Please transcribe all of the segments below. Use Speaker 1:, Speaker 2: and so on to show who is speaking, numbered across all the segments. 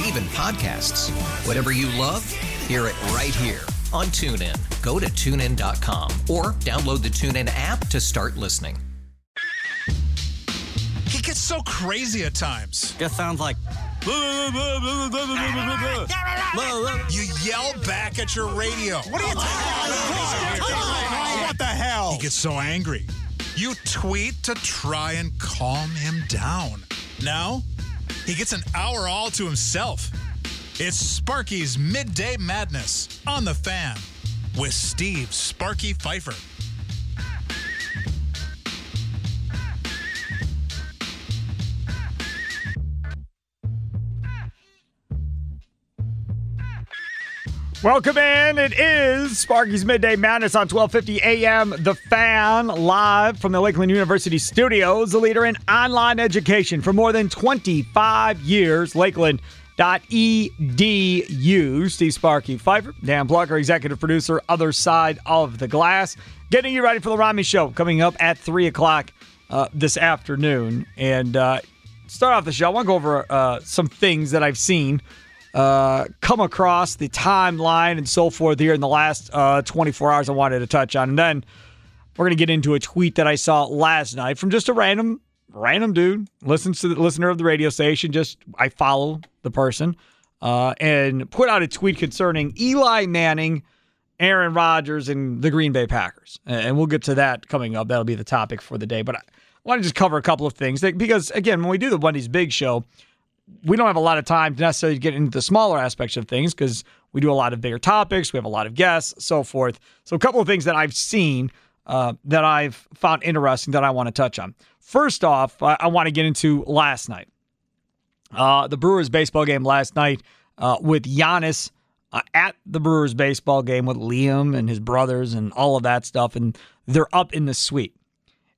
Speaker 1: Yes.
Speaker 2: And even podcasts. Whatever you love, hear it right here on TuneIn. Go to tunein.com or download the TuneIn app to start listening.
Speaker 3: He gets so crazy at times.
Speaker 4: Just sounds like.
Speaker 3: You yell back at your radio. What are you talking about? What the hell? He gets so angry. You tweet to try and calm him down. Now, he gets an hour all to himself. It's Sparky's Midday Madness on the fan with Steve Sparky Pfeiffer.
Speaker 5: Welcome in. It is Sparky's Midday Madness on 1250 AM. The Fan, live from the Lakeland University studios, the leader in online education for more than 25 years. Lakeland.edu. Steve Sparky Pfeiffer, Dan Plucker, executive producer, other side of the glass. Getting you ready for the Rami Show coming up at 3 o'clock uh, this afternoon. And uh, start off the show, I want to go over uh, some things that I've seen uh, come across the timeline and so forth here in the last uh, 24 hours I wanted to touch on. And then we're going to get into a tweet that I saw last night from just a random random dude listens to the listener of the radio station just I follow the person uh, and put out a tweet concerning Eli Manning Aaron Rodgers and the Green Bay Packers. And we'll get to that coming up. That'll be the topic for the day. But I want to just cover a couple of things because, again, when we do the Wendy's Big Show, we don't have a lot of time to necessarily get into the smaller aspects of things because we do a lot of bigger topics, we have a lot of guests, so forth. So, a couple of things that I've seen uh, that I've found interesting that I want to touch on. First off, I, I want to get into last night. Uh, the Brewers baseball game last night uh, with Giannis uh, at the Brewers baseball game with Liam and his brothers and all of that stuff, and they're up in the suite.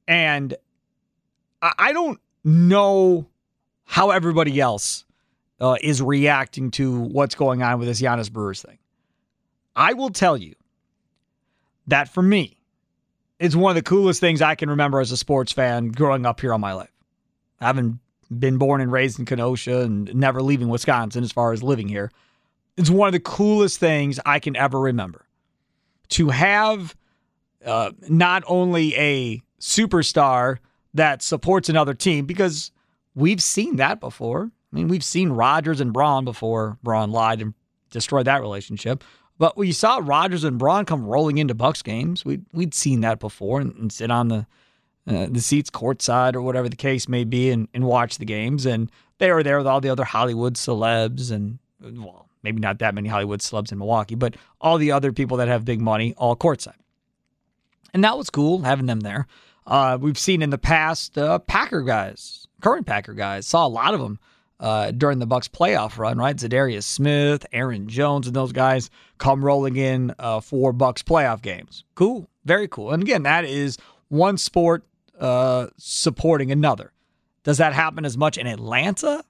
Speaker 5: And I, I don't know how everybody else uh, is reacting to what's going on with this Giannis Brewers thing. I will tell you that for me, it's one of the coolest things I can remember as a sports fan growing up here all my life. I haven't been born and raised in Kenosha and never leaving Wisconsin as far as living here. It's one of the coolest things I can ever remember. To have uh, not only a superstar that supports another team, because we've seen that before. I mean, we've seen Rodgers and Braun before. Braun lied and destroyed that relationship. But we saw Rodgers and Braun come rolling into Bucks games. We we'd seen that before and, and sit on the uh, the seats courtside or whatever the case may be and, and watch the games. And they were there with all the other Hollywood celebs and well, maybe not that many Hollywood celebs in Milwaukee, but all the other people that have big money all courtside. And that was cool having them there. Uh, we've seen in the past uh, Packer guys, current Packer guys, saw a lot of them uh, during the Bucks playoff run, right? Za'Darius Smith, Aaron Jones, and those guys come rolling in uh, for Bucks playoff games. Cool, very cool. And again, that is one sport uh, supporting another. Does that happen as much in Atlanta?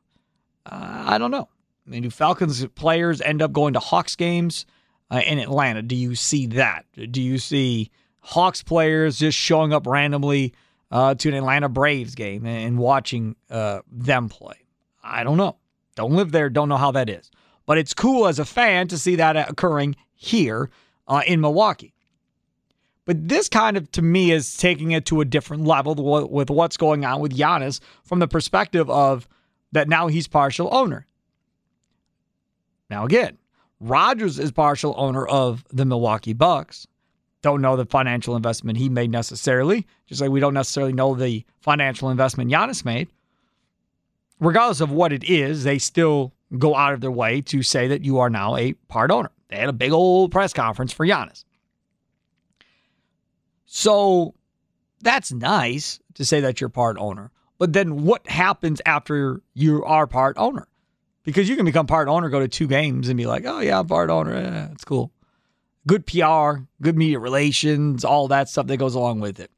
Speaker 5: Uh, I don't know. I mean, do Falcons players end up going to Hawks games uh, in Atlanta? Do you see that? Do you see Hawks players just showing up randomly uh, to an Atlanta Braves game and watching uh, them play? I don't know. Don't live there. Don't know how that is. But it's cool as a fan to see that occurring here uh, in Milwaukee. But this kind of, to me, is taking it to a different level with what's going on with Giannis from the perspective of that now he's partial owner. Now, again, Rodgers is partial owner of the Milwaukee Bucks. Don't know the financial investment he made necessarily, just like we don't necessarily know the financial investment Giannis made. Regardless of what it is, they still go out of their way to say that you are now a part owner. They had a big old press conference for Giannis. So that's nice to say that you're part owner. But then what happens after you are part owner? Because you can become part owner, go to two games and be like, oh, yeah, I'm part owner. Yeah, that's cool. Good PR, good media relations, all that stuff that goes along with it.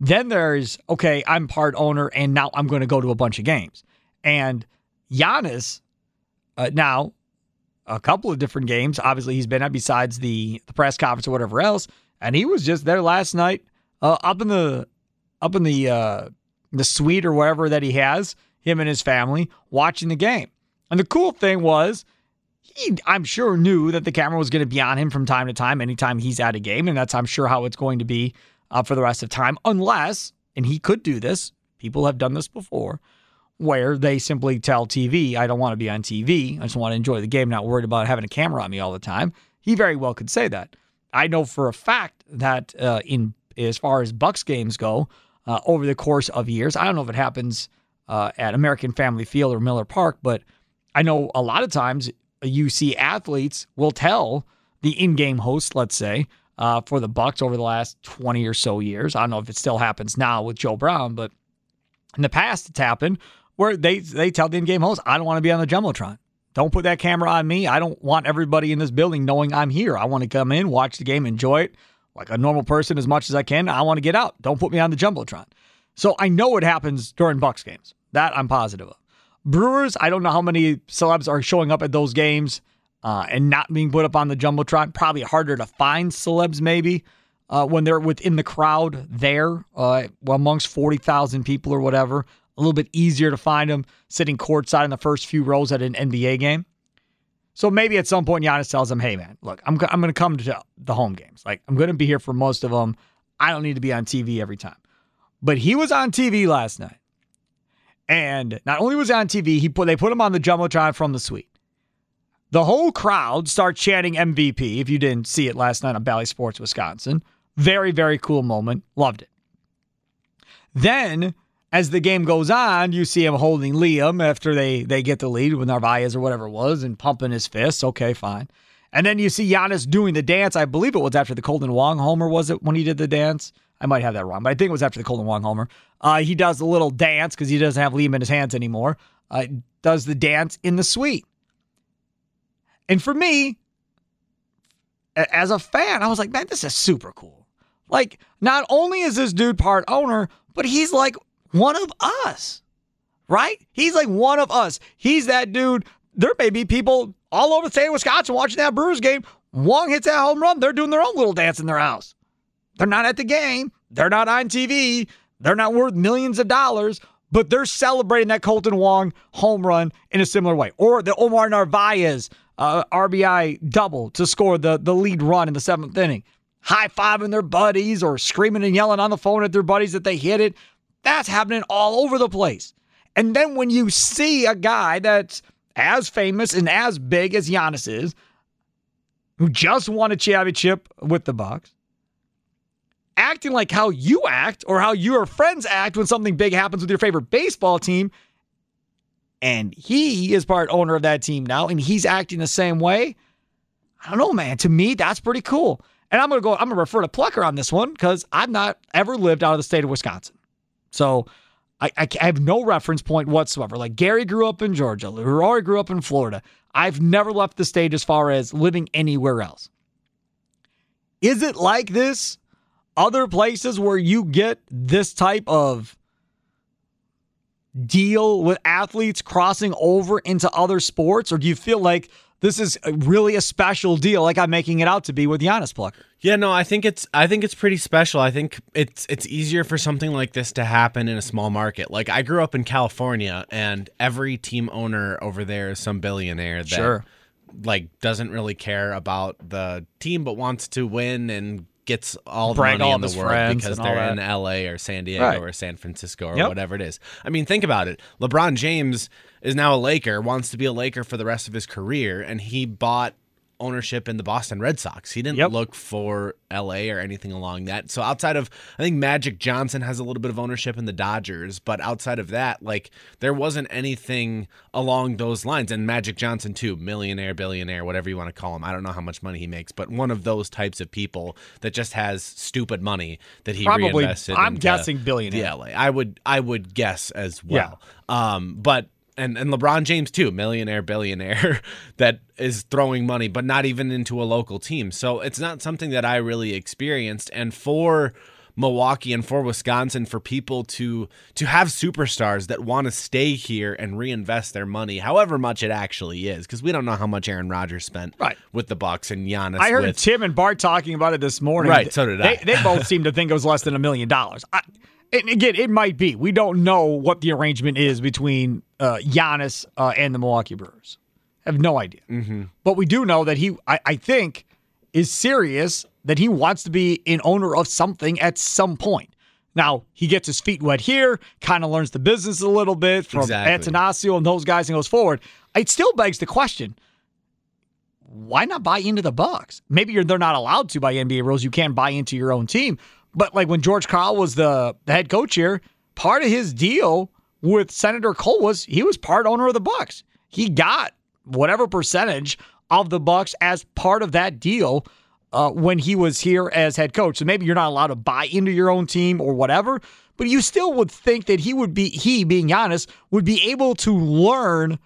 Speaker 5: Then there's, okay, I'm part owner and now I'm going to go to a bunch of games. And Giannis, uh, now, a couple of different games, obviously he's been at besides the, the press conference or whatever else. And he was just there last night uh, up in the up in the uh, the suite or wherever that he has him and his family watching the game. And the cool thing was, he I'm sure knew that the camera was going to be on him from time to time, anytime he's at a game, and that's I'm sure how it's going to be uh, for the rest of time, unless and he could do this. People have done this before, where they simply tell TV, "I don't want to be on TV. I just want to enjoy the game, not worried about having a camera on me all the time." He very well could say that. I know for a fact that uh, in as far as Bucks games go, uh, over the course of years, I don't know if it happens uh, at American Family Field or Miller Park, but I know a lot of times see athletes will tell the in-game host, let's say, uh, for the Bucks over the last 20 or so years. I don't know if it still happens now with Joe Brown, but in the past it's happened where they they tell the in-game host, "I don't want to be on the jumbotron. Don't put that camera on me. I don't want everybody in this building knowing I'm here. I want to come in, watch the game, enjoy it like a normal person as much as I can. I want to get out. Don't put me on the jumbotron." So I know it happens during Bucks games. That I'm positive of. Brewers, I don't know how many celebs are showing up at those games uh, and not being put up on the jumbotron. Probably harder to find celebs maybe uh, when they're within the crowd there, uh, amongst forty thousand people or whatever. A little bit easier to find them sitting courtside in the first few rows at an NBA game. So maybe at some point Giannis tells him, "Hey man, look, I'm I'm going to come to the home games. Like I'm going to be here for most of them. I don't need to be on TV every time." But he was on TV last night. And not only was on TV, he put they put him on the jumbotron from the suite. The whole crowd starts chanting MVP. If you didn't see it last night on Bally Sports Wisconsin, very very cool moment. Loved it. Then as the game goes on, you see him holding Liam after they they get the lead with Narvaez or whatever it was and pumping his fists. Okay, fine. And then you see Giannis doing the dance. I believe it was after the Kolten Wong homer, was it when he did the dance? I might have that wrong, but I think it was after the Kolten Wong homer. Uh, he does a little dance because he doesn't have Liam in his hands anymore. Uh, does the dance in the suite. And for me, as a fan, I was like, man, this is super cool. Like, not only is this dude part owner, but he's like one of us, right? He's like one of us. He's that dude. There may be people all over the state of Wisconsin watching that Brewers game. Wong hits that home run. They're doing their own little dance in their house. They're not at the game. They're not on TV. They're not worth millions of dollars, but they're celebrating that Kolten Wong home run in a similar way. Or the Omar Narvaez uh, RBI double to score the, the lead run in the seventh inning. High fiving their buddies or screaming and yelling on the phone at their buddies that they hit it. That's happening all over the place. And then when you see a guy that's as famous and as big as Giannis is, who just won a championship with the Bucks, acting like how you act or how your friends act when something big happens with your favorite baseball team. And he is part owner of that team now, and he's acting the same way. I don't know, man. To me, that's pretty cool. And I'm gonna go. I'm gonna refer to Plucker on this one because I've not ever lived out of the state of Wisconsin, so I, I, I have no reference point whatsoever. Like Gary grew up in Georgia, Rory grew up in Florida. I've never left the state as far as living anywhere else. Is it like this other places where you get this type of deal with athletes crossing over into other sports? Or do you feel like this is really a special deal, like I'm making it out to be with Giannis Plucker?
Speaker 4: Yeah, no, I think it's I think it's pretty special. I think it's it's easier for something like this to happen in a small market. Like I grew up in California, and every team owner over there is some billionaire that
Speaker 5: Sure.
Speaker 4: like doesn't really care about the team but wants to win and gets all the
Speaker 5: Brag
Speaker 4: money
Speaker 5: all
Speaker 4: in the world because they're in. LA or San Diego
Speaker 5: Right.
Speaker 4: or San Francisco or
Speaker 5: Yep.
Speaker 4: whatever it is. I mean, think about it. LeBron James is now a Laker, wants to be a Laker for the rest of his career, and he bought ownership in the Boston Red Sox. He didn't
Speaker 5: Yep.
Speaker 4: look for LA or anything along that. So outside of I think Magic Johnson has a little bit of ownership in the Dodgers, but outside of that, like there wasn't anything along those lines. And Magic Johnson too, millionaire, billionaire, whatever you want to call him. I don't know how much money he makes, but one of those types of people that just has stupid money that he
Speaker 5: Probably,
Speaker 4: reinvested.
Speaker 5: I'm guessing billionaire.
Speaker 4: LA. I would I would guess as well. Um, but and and LeBron James too, millionaire, billionaire that is throwing money, but not even into a local team. So it's not something that I really experienced. And for Milwaukee and for Wisconsin, for people to to have superstars that want to stay here and reinvest their money, however much it actually is, because we don't know how much Aaron Rodgers spent
Speaker 5: Right.
Speaker 4: with the Bucks and Giannis.
Speaker 5: I heard
Speaker 4: with,
Speaker 5: Tim and Bart talking about it this morning.
Speaker 4: Right, so did I.
Speaker 5: They, they both seem to think it was less than a million dollars. I- And again, it might be. We don't know what the arrangement is between uh, Giannis uh, and the Milwaukee Brewers. I have no idea. Mm-hmm. But we do know that he, I, I think, is serious that he wants to be an owner of something at some point. Now, he gets his feet wet here, kind of learns the business a little bit from
Speaker 4: Exactly.
Speaker 5: Attanasio and those guys and goes forward. It still begs the question why not buy into the Bucks? Maybe you're, they're not allowed to by NBA rules. You can't buy into your own team. But like when George Karl was the, the head coach here, part of his deal with Senator Kohl was he was part owner of the Bucks. He got whatever percentage of the Bucks as part of that deal uh, when he was here as head coach. So maybe you're not allowed to buy into your own team or whatever, but you still would think that he would be he being honest would be able to learn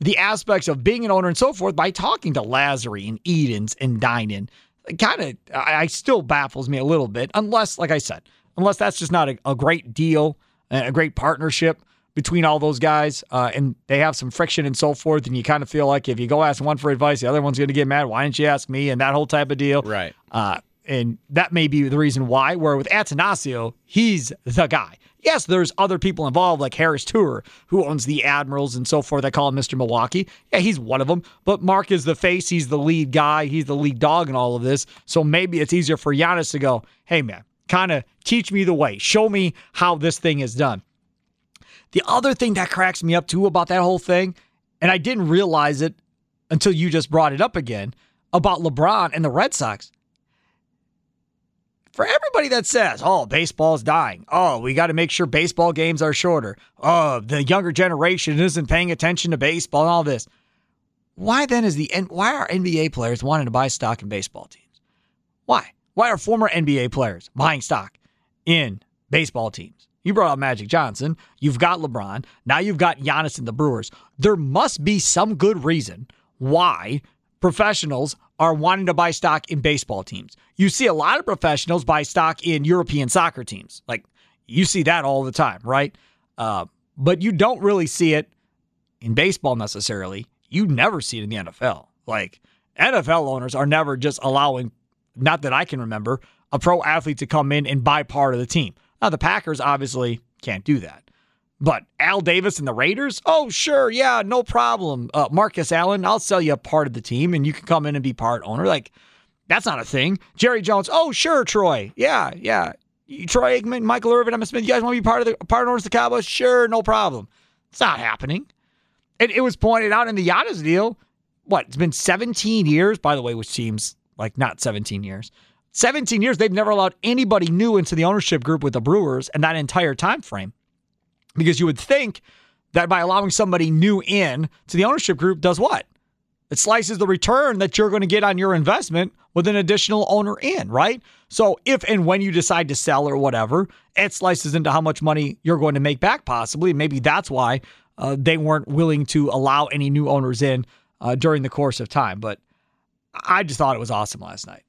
Speaker 5: the aspects of being an owner and so forth by talking to Lasry and Edens and Dinan. Kind of, I, I still baffles me a little bit, unless, like I said, unless that's just not a, a great deal, and a great partnership between all those guys, uh, and they have some friction and so forth, and you kind of feel like if you go ask one for advice, the other one's going to get mad. Why didn't you ask me? And that whole type of deal,
Speaker 4: Right.
Speaker 5: uh, and that may be the reason why. Where with Attanasio, he's the guy. Yes, there's other people involved, like Harris Turer, who owns the Admirals and so forth. They call him Mr. Milwaukee. Yeah, he's one of them. But Mark is the face. He's the lead guy. He's the lead dog in all of this. So maybe it's easier for Giannis to go, hey, man, kind of teach me the way. Show me how this thing is done. The other thing that cracks me up too about that whole thing, and I didn't realize it until you just brought it up again about LeBron and the Red Sox. For everybody that says, oh, baseball's dying. Oh, we got to make sure baseball games are shorter. Oh, the younger generation isn't paying attention to baseball and all this. Why then is the why are NBA players wanting to buy stock in baseball teams? Why? Why are former NBA players buying stock in baseball teams? You brought up Magic Johnson. You've got LeBron. Now you've got Giannis and the Brewers. There must be some good reason why professionals are wanting to buy stock in baseball teams. You see a lot of professionals buy stock in European soccer teams. Like you see that all the time, right? Uh, but you don't really see it in baseball necessarily. You never see it in the NFL. Like NFL owners are never just allowing, not that I can remember, a pro athlete to come in and buy part of the team. Now the Packers obviously can't do that. But Al Davis and the Raiders? Oh, sure. Yeah, no problem. Uh, Marcus Allen, I'll sell you a part of the team and you can come in and be part owner. Like, that's not a thing. Jerry Jones, oh, sure, Troy. Yeah, yeah. Troy Aikman, Michael Irvin, Emmitt Smith, you guys want to be part of the part owners of the Cowboys? Sure, no problem. It's not happening. And it was pointed out in the Giannis deal. What? It's been 17 years, by the way, which seems like not 17 years. 17 years, they've never allowed anybody new into the ownership group with the Brewers and that entire time frame because you would think that by allowing somebody new in to the ownership group does what? It slices the return that you're going to get on your investment with an additional owner in, right? So if and when you decide to sell or whatever, it slices into how much money you're going to make back, possibly. Maybe that's why uh, they weren't willing to allow any new owners in uh, during the course of time. But I just thought it was awesome last night.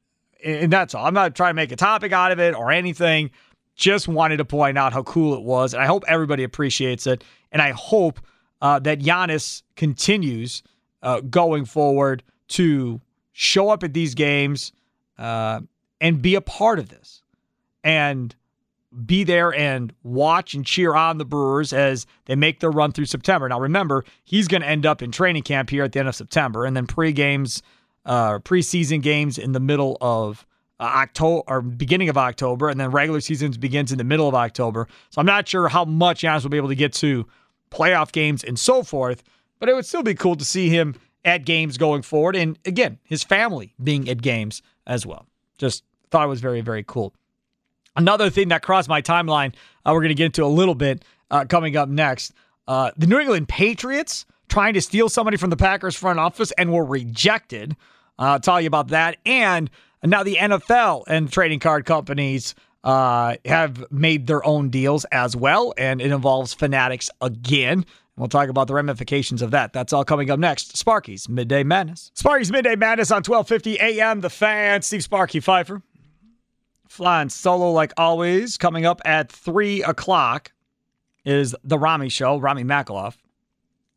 Speaker 5: And that's all. I'm not trying to make a topic out of it or anything. Just wanted to point out how cool it was. And I hope everybody appreciates it. And I hope uh, that Giannis continues uh, going forward to show up at these games uh, and be a part of this and be there and watch and cheer on the Brewers as they make their run through September. Now, remember, he's going to end up in training camp here at the end of September and then pre games, uh, preseason games in the middle of uh, October or beginning of October, and then regular seasons begins in the middle of October. So I'm not sure how much Giannis will be able to get to playoff games and so forth, but it would still be cool to see him at games going forward. And again, his family being at games as well. Just thought it was very, very cool. Another thing that crossed my timeline, uh, we're going to get into a little bit uh, coming up next. Uh, the New England Patriots trying to steal somebody from the Packers front office and were rejected. Uh, I'll tell you about that. And now the NFL and trading card companies uh, have made their own deals as well, and it involves Fanatics again. We'll talk about the ramifications of that. That's all coming up next. Sparky's Midday Madness. Sparky's Midday Madness on 1250 AM. The fan, Steve Sparky Pfeiffer. Flying solo like always. Coming up at 3 o'clock is The Rami Show, Rami Makhlouf.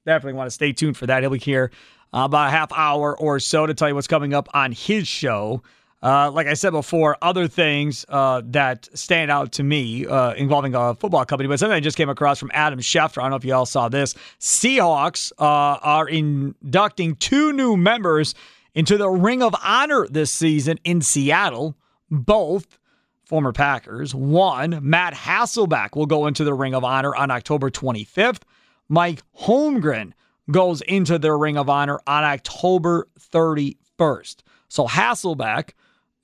Speaker 5: Definitely want to stay tuned for that. He'll be here uh, about a half hour or so to tell you what's coming up on his show. Uh, like I said before, other things uh, that stand out to me uh, involving a football company, but something I just came across from Adam Schefter. I don't know if you all saw this. Seahawks uh, are inducting two new members into the Ring of Honor this season in Seattle. Both former Packers. One, Matt Hasselbeck will go into the Ring of Honor on October 25th. Mike Holmgren goes into the Ring of Honor on October 31st. So Hasselbeck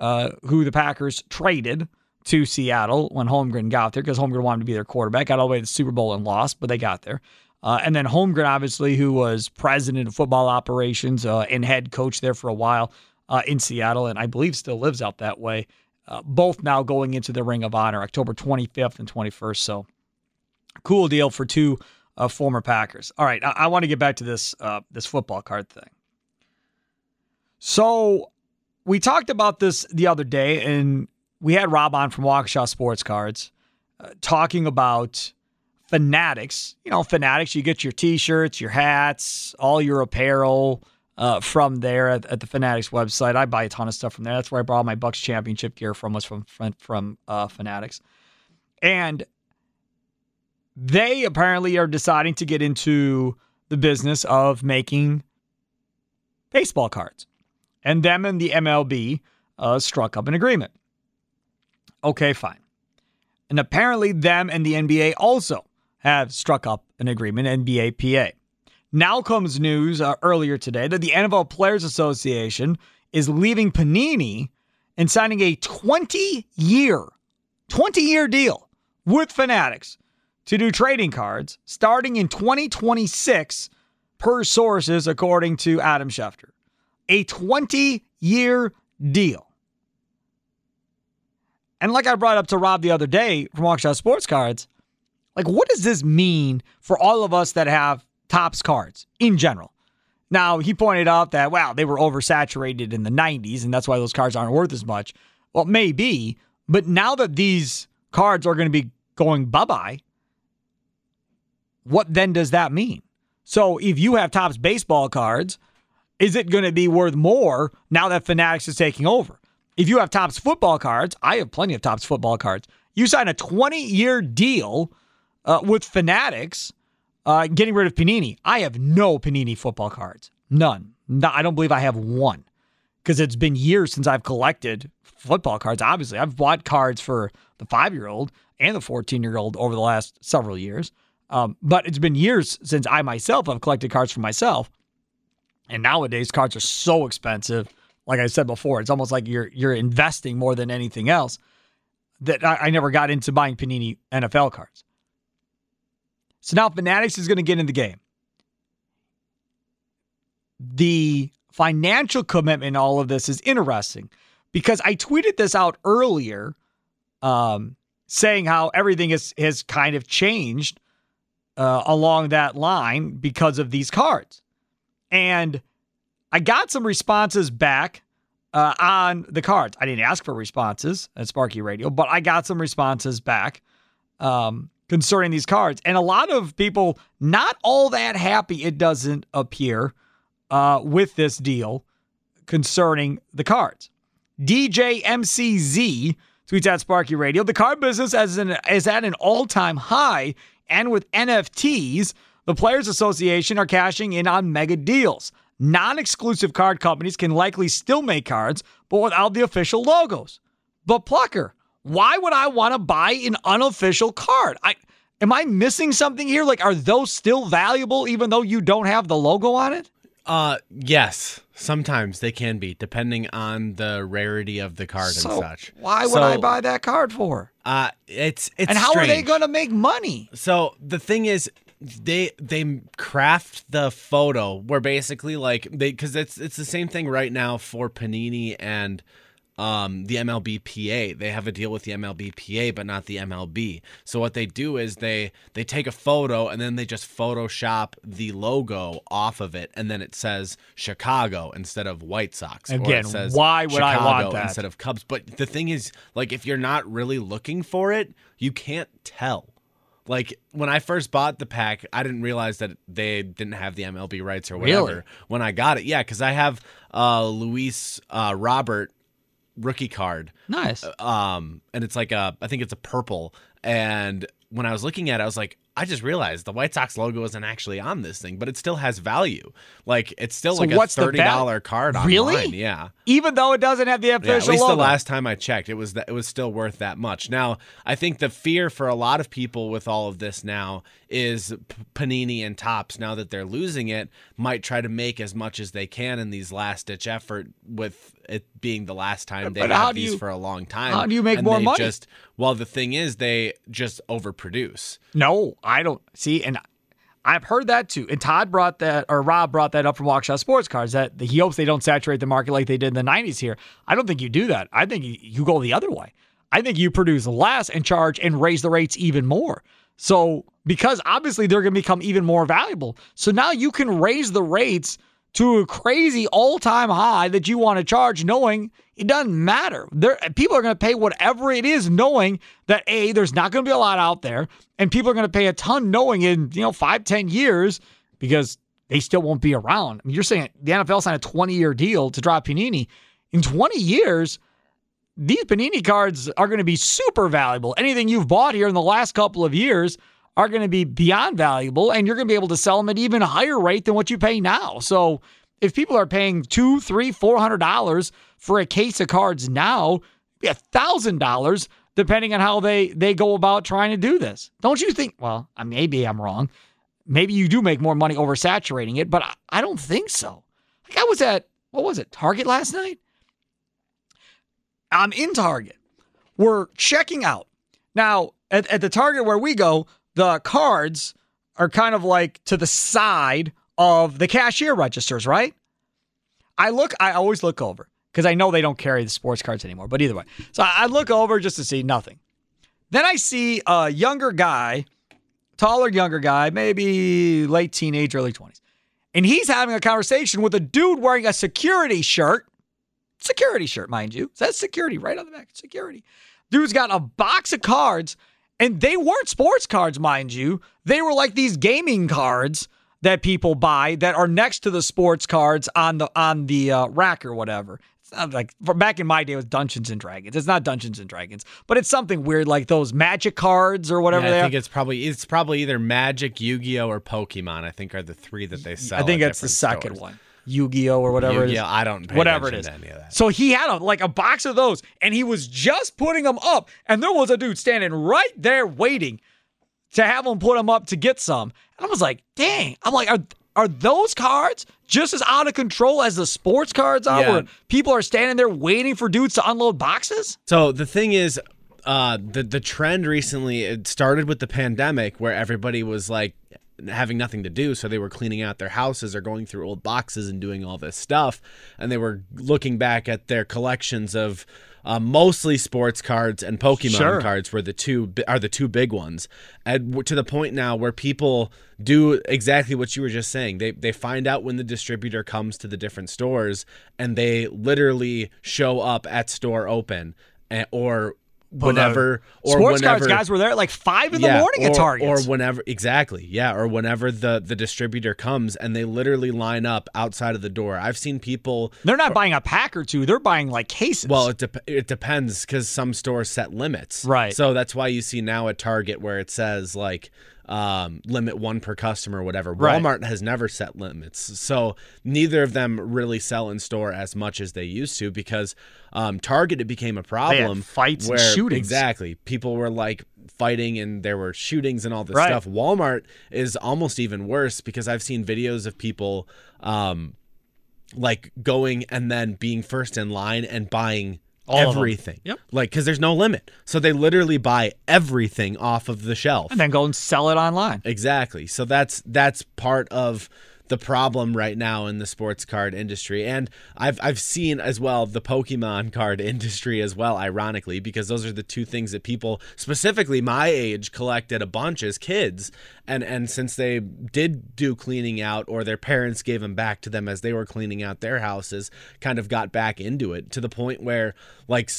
Speaker 5: uh, who the Packers traded to Seattle when Holmgren got there because Holmgren wanted to be their quarterback. Got all the way to the Super Bowl and lost, but they got there. Uh, and then Holmgren, obviously, who was president of football operations uh, and head coach there for a while uh, in Seattle, and I believe still lives out that way. Uh, both now going into the Ring of Honor, October 25th and 21st. So, cool deal for two uh, former Packers. All right, I, I want to get back to this this football card thing. So we talked about this the other day, and we had Rob on from Waukesha Sports Cards uh, talking about Fanatics. You know, Fanatics, you get your t shirts, your hats, all your apparel uh, from there at, at, the Fanatics website. I buy a ton of stuff from there. That's where I brought my Bucks championship gear from, was from, from, uh, Fanatics. And they apparently are deciding to get into the business of making baseball cards and them and the MLB uh, struck up an agreement. Okay, fine. And apparently, them and the NBA also have struck up an agreement, NBA PA. Now comes news uh, earlier today that the NFL Players Association is leaving Panini and signing a 20 year, 20 year deal with Fanatics to do trading cards starting in 2026 per sources, according to Adam Schefter a 20 year deal. And like I brought up to Rob the other day from Waukesha Sports Cards, like what does this mean for all of us that have Topps cards in general? Now, he pointed out that, wow, they were oversaturated in the 90s, and that's why those cards aren't worth as much. Well, maybe, but now that these cards are going to be going bye bye, what then does that mean? So if you have Topps baseball cards is it going to be worth more now that Fanatics is taking over? If you have Topps football cards, I have plenty of Topps football cards. You sign a 20 year deal uh, with Fanatics, uh, getting rid of Panini. I have no Panini football cards. None. No, I don't believe I have one because it's been years since I've collected football cards. Obviously, I've bought cards for the five year old and the 14 year old over the last several years. Um, but it's been years since I myself have collected cards for myself. And nowadays, cards are so expensive. Like I said before, it's almost like you're you're investing more than anything else. That I, I never got into buying Panini NFL cards. So now Fanatics is going to get in the game. The financial commitment in all of this is interesting because I tweeted this out earlier, um, saying how everything is, has kind of changed uh, along that line because of these cards. And I got some responses back uh, on the cards. I didn't ask for responses at Sparky Radio, but I got some responses back um, concerning these cards. And a lot of people not all that happy, it doesn't appear, uh, with this deal concerning the cards. DJ MCZ tweets at Sparky Radio the card business is, an, is at an all time high, and with NFTs, the Players Association are cashing in on mega deals. Non exclusive card companies can likely still make cards, but without the official logos. But Plucker, why would I want to buy an unofficial card? I am I missing something here? Like, are those still valuable even though you don't have the logo on it?
Speaker 4: Uh, yes. Sometimes they can be, depending on the rarity of the card
Speaker 5: So
Speaker 4: and such.
Speaker 5: why would I buy that card for?
Speaker 4: Uh, it's it's
Speaker 5: and how are they going to make money?
Speaker 4: So the thing is, they they craft the photo where basically like they because it's it's the same thing right now for Panini and um the MLBPA. They have a deal with the MLBPA but not the MLB. So what they do is they they take a photo and then they just Photoshop the logo off of it and then it says Chicago instead of White Sox. or it
Speaker 5: Again,
Speaker 4: says
Speaker 5: why would I want
Speaker 4: Chicago
Speaker 5: that?
Speaker 4: instead of Cubs? But the thing is, like if you're not really looking for it, you can't tell. Like when I first bought the pack, I didn't realize that they didn't have the MLB rights or whatever.
Speaker 5: Really?
Speaker 4: When I got it, yeah, because I have uh, Luis uh, Robert rookie card,
Speaker 5: Nice.
Speaker 4: um, and it's like a, I think it's a purple. And when I was looking at it, I was like, I just realized the White Sox logo isn't actually on this thing, but it still has value. Like it's still
Speaker 5: So
Speaker 4: like a thirty dollar card
Speaker 5: Really?
Speaker 4: Yeah.
Speaker 5: Even though it doesn't have the official.
Speaker 4: Yeah, at least
Speaker 5: logo.
Speaker 4: the last time I checked, it was that it was still worth that much. Now, I think the fear for a lot of people with all of this now is P- Panini and Topps. Now that they're losing it, might try to make as much as they can in these last ditch effort, with it being the last time they
Speaker 5: But do
Speaker 4: these
Speaker 5: you-
Speaker 4: for a long time.
Speaker 5: how do you make
Speaker 4: and
Speaker 5: more money?
Speaker 4: Just well, the thing is, they just overproduce.
Speaker 5: No, I don't see, and I've heard that too. And Todd brought that, or Rob brought that up from Waukesha Sports Cards. That he hopes they don't saturate the market like they did in the '90s. Here, I don't think you do that. I think you go the other way. I think you produce less and charge and raise the rates even more. So because obviously they're going to become even more valuable. So now you can raise the rates to a crazy all-time high that you want to charge, knowing it doesn't matter. There, people are going to pay whatever it is, knowing that a there's not going to be a lot out there, and people are going to pay a ton, knowing in you know five, ten years because they still won't be around. I mean, you're saying the NFL signed a 20-year deal to drop Panini in 20 years. These Panini cards are going to be super valuable. Anything you've bought here in the last couple of years are going to be beyond valuable, and you're going to be able to sell them at even a higher rate than what you pay now. So if people are paying two, three, four hundred dollars for a case of cards now, a thousand dollars depending on how they they go about trying to do this. Don't you think? Well, uh, maybe I'm wrong. Maybe you do make more money oversaturating it, but I, I don't think so. Like I was at what was it Target last night? I'm in Target. We're checking out. Now, at, at the Target where we go, the cards are kind of like to the side of the cashier registers, right? I look, I always look over because I know they don't carry the sports cards anymore, but either way. So I look over just to see nothing. Then I see a younger guy, taller, younger guy, maybe late teenage, early 20s. And he's having a conversation with a dude wearing a security shirt security shirt, mind you. Says security right on the back. Security. Dude's got a box of cards, and they weren't sports cards, mind you. They were like these gaming cards that people buy that are next to the sports cards on the on the uh, rack or whatever. It's not like back in my day, with Dungeons and Dragons. It's not Dungeons and Dragons, but it's something weird like those Magic cards or whatever
Speaker 4: Yeah,
Speaker 5: they
Speaker 4: I
Speaker 5: are.
Speaker 4: think it's probably it's probably either Magic, Yu-Gi-Oh, or Pokemon. I think are the three that they sell.
Speaker 5: I think it's the second
Speaker 4: stores.
Speaker 5: one. Yu-Gi-Oh or whatever it is.
Speaker 4: Yu-Gi-Oh, I don't pay
Speaker 5: whatever it is.
Speaker 4: to any of that.
Speaker 5: So he had a, like a box of those, and he was just putting them up, and there was a dude standing right there waiting to have him put them up to get some. And I was like, dang. I'm like, are are those cards just as out of control as the sports cards are?
Speaker 4: Yeah.
Speaker 5: Where people are standing there waiting for dudes to unload boxes?
Speaker 4: So the thing is, uh, the the trend recently it started with the pandemic where everybody was like having nothing to do, so they were cleaning out their houses or going through old boxes and doing all this stuff, and they were looking back at their collections of. Uh, mostly sports cards and Pokemon
Speaker 5: Sure.
Speaker 4: cards were the two are the two big ones, and to the point now where people do exactly what you were just saying. They they find out when the distributor comes to the different stores, and they literally show up at store open, or Uh, whenever or
Speaker 5: sports
Speaker 4: whenever
Speaker 5: cards guys were there at like five in the morning
Speaker 4: or,
Speaker 5: at Target.
Speaker 4: or whenever exactly yeah or whenever the the distributor comes and they literally line up outside of the door i've seen people
Speaker 5: They're not buying a pack or two; they're buying like cases.
Speaker 4: well, it, dep it depends because some stores set limits.
Speaker 5: Right.
Speaker 4: So that's why you see now at Target where it says like um, limit one per customer or whatever.
Speaker 5: Right.
Speaker 4: Walmart has never set limits. So neither of them really sell in store as much as they used to because um, Target, it became a problem.
Speaker 5: fights and
Speaker 4: where,
Speaker 5: shootings.
Speaker 4: Exactly. People were like fighting and there were shootings and all this
Speaker 5: Right.
Speaker 4: stuff. Walmart is almost even worse because I've seen videos of people um, like going and then being first in line and buying
Speaker 5: All
Speaker 4: everything.
Speaker 5: Yep.
Speaker 4: Like, because there's no limit. So they literally buy everything off of the shelf.
Speaker 5: And then go and sell it online.
Speaker 4: Exactly. So that's that's part of the problem right now in the sports card industry. And I've I've seen as well the Pokemon card industry as well, ironically, because those are the two things that people specifically my age collected a bunch as kids. And and since they did do cleaning out or their parents gave them back to them as they were cleaning out their houses, kind of got back into it to the point where like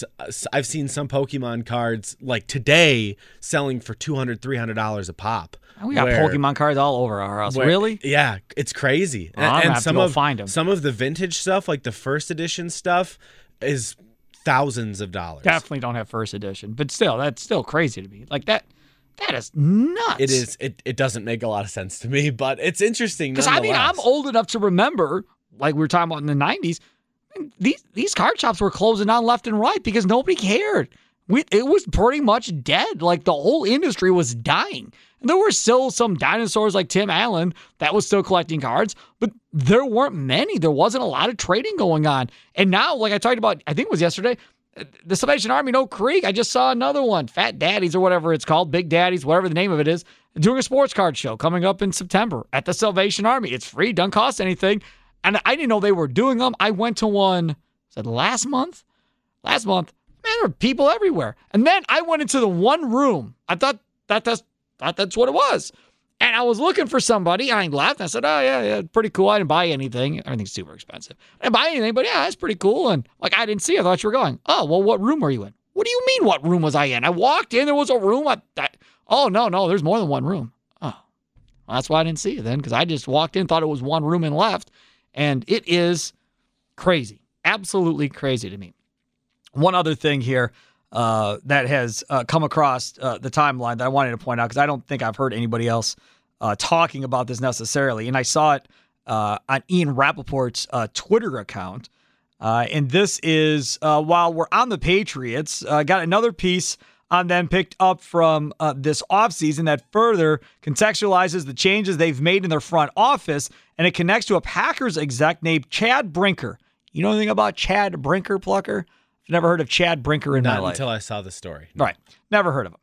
Speaker 4: i've seen some Pokemon cards like today selling for 200 $300 a pop.
Speaker 5: We got
Speaker 4: where-
Speaker 5: Pokemon cards all over our house.
Speaker 4: where-
Speaker 5: really?
Speaker 4: Yeah, it's crazy.
Speaker 5: Gonna have to
Speaker 4: some of
Speaker 5: find 'em.
Speaker 4: some of the vintage stuff, like the first edition stuff, is thousands of dollars.
Speaker 5: Definitely don't have first edition, but still, that's still crazy to me. Like that, that is nuts.
Speaker 4: It is. It, it doesn't make a lot of sense to me, but it's interesting.
Speaker 5: because I mean, I'm old enough to remember, like we were talking about in the '90s. These these card shops were closing down left and right because nobody cared. We, it was pretty much dead. Like the whole industry was dying. And there were still some dinosaurs like Tim Allen that was still collecting cards, but there weren't many. There wasn't a lot of trading going on. And now, like I talked about, I think it was yesterday, the Salvation Army in Oak Creek. I just saw another one, Fat Daddies or whatever it's called, Big Daddies, whatever the name of it is, doing a sports card show coming up in September at the Salvation Army. It's free, doesn't cost anything. And I didn't know they were doing them. I went to one, said last month? Last month. Man, there were people everywhere. And then I went into the one room. I thought that that's thought that's what it was. And I was looking for somebody, I laughed. I said, "Oh yeah, yeah, pretty cool." I didn't buy anything. Everything's super expensive. I didn't buy anything, but yeah, that's pretty cool. And like, I didn't see. I thought you were going. Oh well, what room were you in? What do you mean? What room was I in? I walked in. There was a room. I, I, oh no, no, there's more than one room. Oh, well, that's why I didn't see you then, because I just walked in, thought it was one room and left, and it is crazy, absolutely crazy to me. One other thing here uh, that has uh, come across uh, the timeline that I wanted to point out because I don't think I've heard anybody else uh, talking about this necessarily, and I saw it on Ian Rapoport's Twitter account. And this is while we're on the Patriots, got another piece on them picked up from uh, this offseason that further contextualizes the changes they've made in their front office, and it connects to a Packers exec named Chad Brinker. You know anything about Chad Brinker, Plucker? Never heard of Chad Brinker in my life.
Speaker 4: until I saw the story.
Speaker 5: Right. Never heard of him.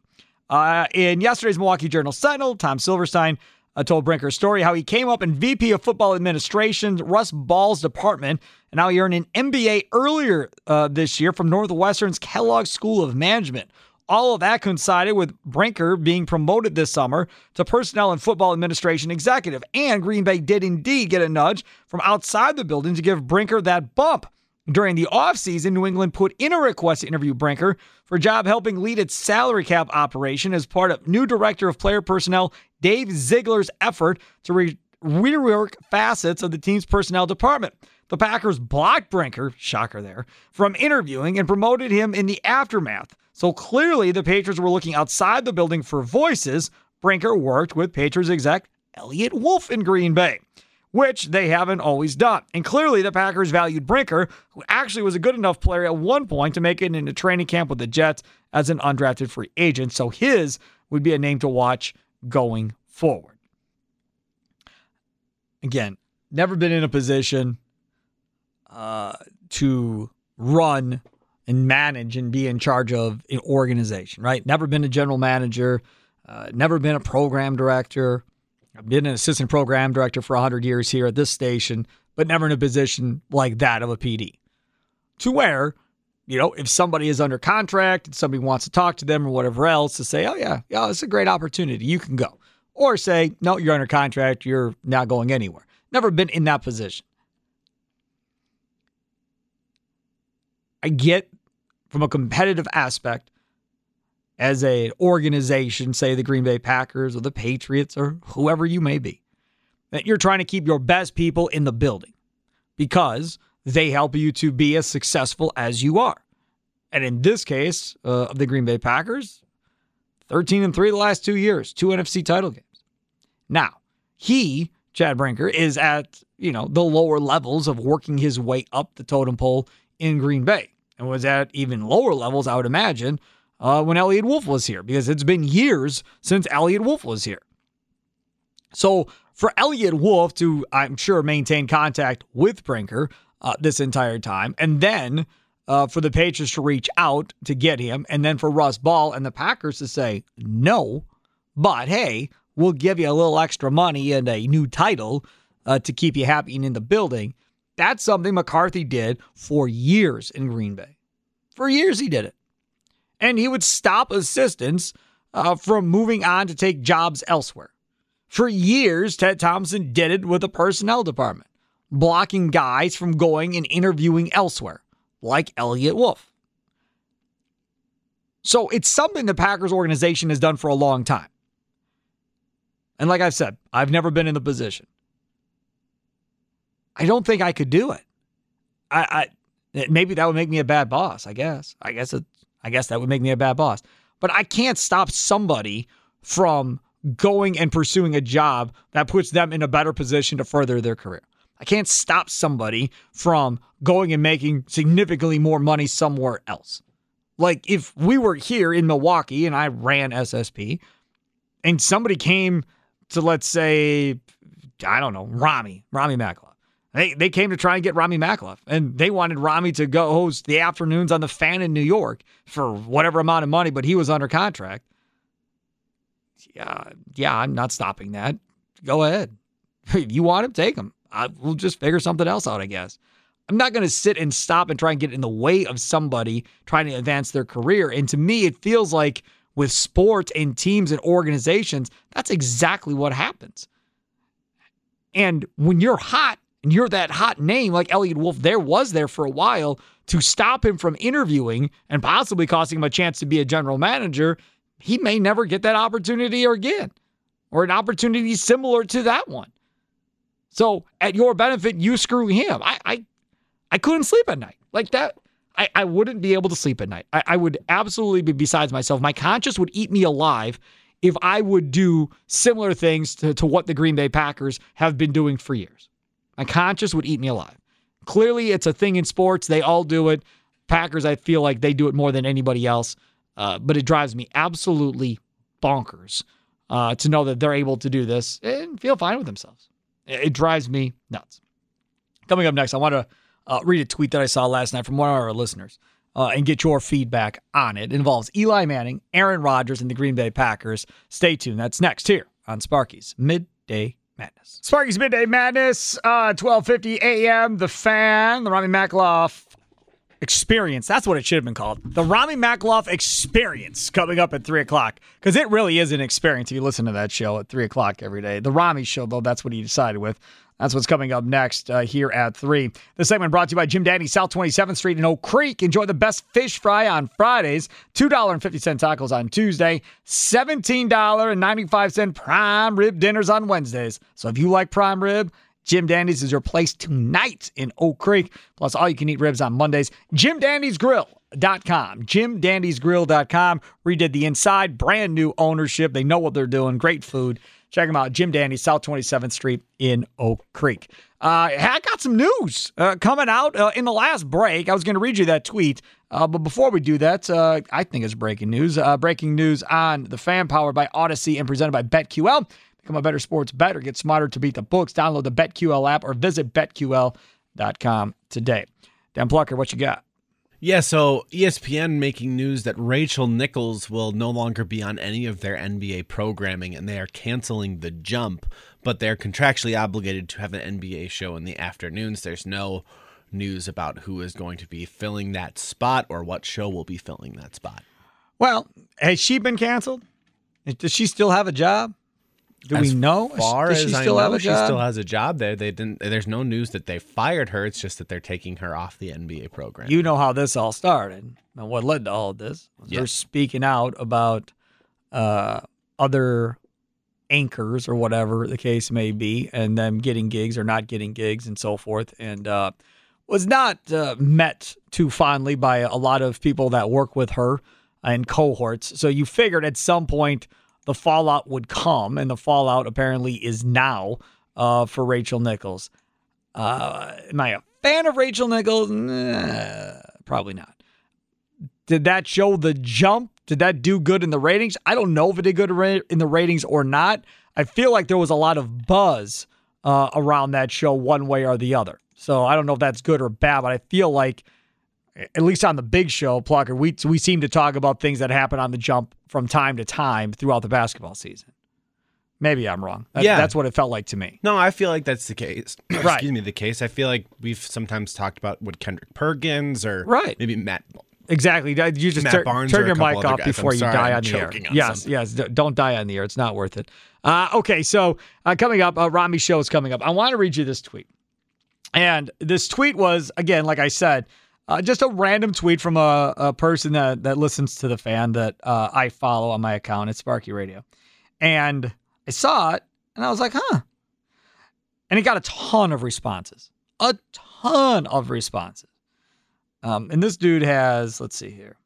Speaker 5: Uh, in yesterday's Milwaukee Journal Sentinel, Tom Silverstein uh, told Brinker's story how he came up in VP of Football Administration, Russ Ball's department, and how he earned an MBA earlier uh, this year from Northwestern's Kellogg School of Management. All of that coincided with Brinker being promoted this summer to Personnel and Football Administration Executive. And Green Bay did indeed get a nudge from outside the building to give Brinker that bump. During the offseason, New England put in a request to interview Brinker for a job helping lead its salary cap operation as part of new director of player personnel Dave Ziegler's effort to re- rework facets of the team's personnel department. The Packers blocked Brinker, shocker there, from interviewing and promoted him in the aftermath. So clearly, the Patriots were looking outside the building for voices. Brinker worked with Patriots exec Eliot Wolf in Green Bay which they haven't always done. And clearly, the Packers valued Brinker, who actually was a good enough player at one point to make it into training camp with the Jets as an undrafted free agent. So his would be a name to watch going forward. Again, never been in a position uh, to run and manage and be in charge of an organization, right? Never been a general manager, uh, never been a program director. I've been an assistant program director for 100 years here at this station, but never in a position like that of a PD. To where, you know, if somebody is under contract and somebody wants to talk to them or whatever else, to say, oh, yeah, yeah, it's a great opportunity. You can go. Or say, no, you're under contract. You're not going anywhere. Never been in that position. I get from a competitive aspect as an organization, say the Green Bay Packers or the Patriots or whoever you may be, that you're trying to keep your best people in the building because they help you to be as successful as you are. And in this case uh, of the Green Bay Packers, 13 and 3 the last two years, two NFC title games. Now, he, Chad Brinker, is at, you know, the lower levels of working his way up the totem pole in Green Bay and was at even lower levels, I would imagine, uh, when Eliot Wolf was here because it's been years since Eliot Wolf was here. So for Eliot Wolf to, I'm sure, maintain contact with Brinker uh, this entire time, and then uh, for the Patriots to reach out to get him, and then for Russ Ball and the Packers to say no, but hey, we'll give you a little extra money and a new title uh, to keep you happy and in the building. That's something McCarthy did for years in Green Bay. For years, he did it. And he would stop assistants uh, from moving on to take jobs elsewhere. For years, Ted Thompson did it with the personnel department, blocking guys from going and interviewing elsewhere, like Eliot Wolf. So it's something the Packers organization has done for a long time. And like I've said, I've never been in the position. I don't think I could do it. I, I maybe that would make me a bad boss. I guess. I guess it. I guess that would make me a bad boss. But I can't stop somebody from going and pursuing a job that puts them in a better position to further their career. I can't stop somebody from going and making significantly more money somewhere else. Like if we were here in Milwaukee and I ran SSP and somebody came to let's say I don't know, Rami, Rami Makhlouf. They they came to try and get Rami Makhlouf, and they wanted Rami to go host the afternoons on the fan in New York for whatever amount of money, but he was under contract. Yeah, yeah, I'm not stopping that. Go ahead. If you want him, take him. I, we'll just figure something else out, I guess. I'm not going to sit and stop and try and get in the way of somebody trying to advance their career. And to me, it feels like with sports and teams and organizations, that's exactly what happens. And when you're hot and you're that hot name like Eliot Wolf, there was there for a while to stop him from interviewing and possibly costing him a chance to be a general manager, he may never get that opportunity again or an opportunity similar to that one. So at your benefit, you screw him. I I, I couldn't sleep at night. Like that, I, I wouldn't be able to sleep at night. I, I would absolutely be besides myself. My conscience would eat me alive if I would do similar things to, to what the Green Bay Packers have been doing for years. My conscience would eat me alive. Clearly, it's a thing in sports. They all do it. Packers, I feel like they do it more than anybody else. Uh, but it drives me absolutely bonkers uh, to know that they're able to do this and feel fine with themselves. It drives me nuts. Coming up next, I want to uh, read a tweet that I saw last night from one of our listeners uh, and get your feedback on it. It involves Eli Manning, Aaron Rodgers, and the Green Bay Packers. Stay tuned. That's next here on Sparky's Midday Madness. Sparky's Midday Madness, uh, 1250 a.m. The Fan, the Rami Makhlouf Experience. That's what it should have been called. The Rami Makhlouf Experience coming up at 3 o'clock. Because it really is an experience if you listen to that show at 3 o'clock every day. The Rami show, though, that's what he decided with. That's what's coming up next uh, here at 3. This segment brought to you by Jim Dandy, South 27th Street in Oak Creek. Enjoy the best fish fry on Fridays, $2.50 tacos on Tuesday, $17.95 prime rib dinners on Wednesdays. So if you like prime rib, Jim Dandy's is your place tonight in Oak Creek. Plus, all you can eat ribs on Mondays. Jim Dandy's Grill.com. JimDandy'sGrill.com. Redid the inside, brand new ownership. They know what they're doing. Great food. Check them out. Jim Dandy, South 27th Street in Oak Creek. Uh, I got some news uh, coming out uh, in the last break. I was going to read you that tweet, uh, but before we do that, uh, I think it's breaking news. Uh, breaking news on the fan powered by Odyssey and presented by BetQL. Become a better sports better. Get smarter to beat the books. Download the BetQL app or visit betql.com today. Dan Plucker, what you got?
Speaker 4: Yeah, so ESPN making news that Rachel Nichols will no longer be on any of their NBA programming and they are canceling the jump, but they're contractually obligated to have an NBA show in the afternoons. There's no news about who is going to be filling that spot or what show will be filling that spot.
Speaker 5: Well, has she been canceled? Does she still have a job? Do we
Speaker 4: As
Speaker 5: know?
Speaker 4: Far
Speaker 5: Does
Speaker 4: as
Speaker 5: she
Speaker 4: I
Speaker 5: still
Speaker 4: know,
Speaker 5: have a
Speaker 4: she
Speaker 5: job?
Speaker 4: still has a job there. They didn't. There's no news that they fired her. It's just that they're taking her off the NBA program.
Speaker 5: You know how this all started and what led to all of this. was
Speaker 4: Yeah.
Speaker 5: They're speaking out about uh, other anchors or whatever the case may be, and them getting gigs or not getting gigs and so forth, and uh, was not uh, met too fondly by a lot of people that work with her and cohorts. So you figured at some point the fallout would come, and the fallout apparently is now uh, for Rachel Nichols. Uh, am I a fan of Rachel Nichols? Nah, probably not. Did that show the jump? Did that do good in the ratings? I don't know if it did good in the ratings or not. I feel like there was a lot of buzz uh, around that show, one way or the other. So I don't know if that's good or bad, but I feel like, at least on the big show, Plucker, we we seem to talk about things that happen on the jump from time to time throughout the basketball season. Maybe I'm wrong. That,
Speaker 4: Yeah.
Speaker 5: that's what it felt like to me.
Speaker 4: No, I feel like that's the case.
Speaker 5: Right.
Speaker 4: Excuse me, the case. I feel like we've sometimes talked about what Kendrick Perkins or
Speaker 5: Right.
Speaker 4: maybe Matt.
Speaker 5: Exactly. You just
Speaker 4: Matt
Speaker 5: tur- turn your mic off
Speaker 4: guys.
Speaker 5: before
Speaker 4: I'm
Speaker 5: you
Speaker 4: sorry,
Speaker 5: die
Speaker 4: I'm
Speaker 5: on the air.
Speaker 4: on
Speaker 5: yes,
Speaker 4: some.
Speaker 5: yes. Don't die on the air. It's not worth it. Uh, okay, so uh, coming up, uh, Rami show is coming up. I want to read you this tweet, and this tweet was again, like I said, uh, just a random tweet from a, a person that that listens to the fan that uh, I follow on my account at Sparky Radio, and I saw it, and I was like, huh, and it got a ton of responses, a ton of responses. Um, and this dude has, let's see here,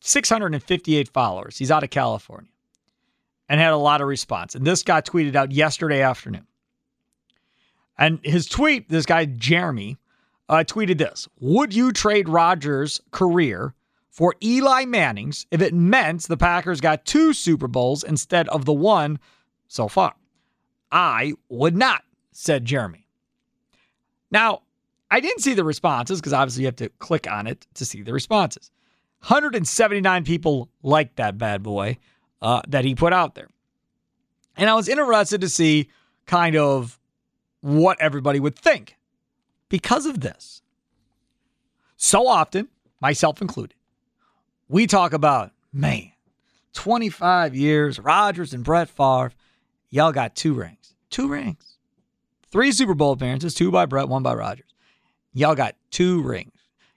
Speaker 5: 658 followers. He's out of California and had a lot of response. And this got tweeted out yesterday afternoon. And his tweet, this guy, Jeremy, uh, tweeted this Would you trade Rodgers' career for Eli Manning's if it meant the Packers got two Super Bowls instead of the one so far? I would not, said Jeremy. Now, I didn't see the responses because obviously you have to click on it to see the responses. 179 people liked that bad boy uh, that he put out there. And I was interested to see kind of what everybody would think because of this. So often, myself included, we talk about, man, 25 years, Rodgers and Brett Favre, y'all got two rings. Two rings. Three Super Bowl appearances, two by Brett, one by Rodgers. Y'all got two rings.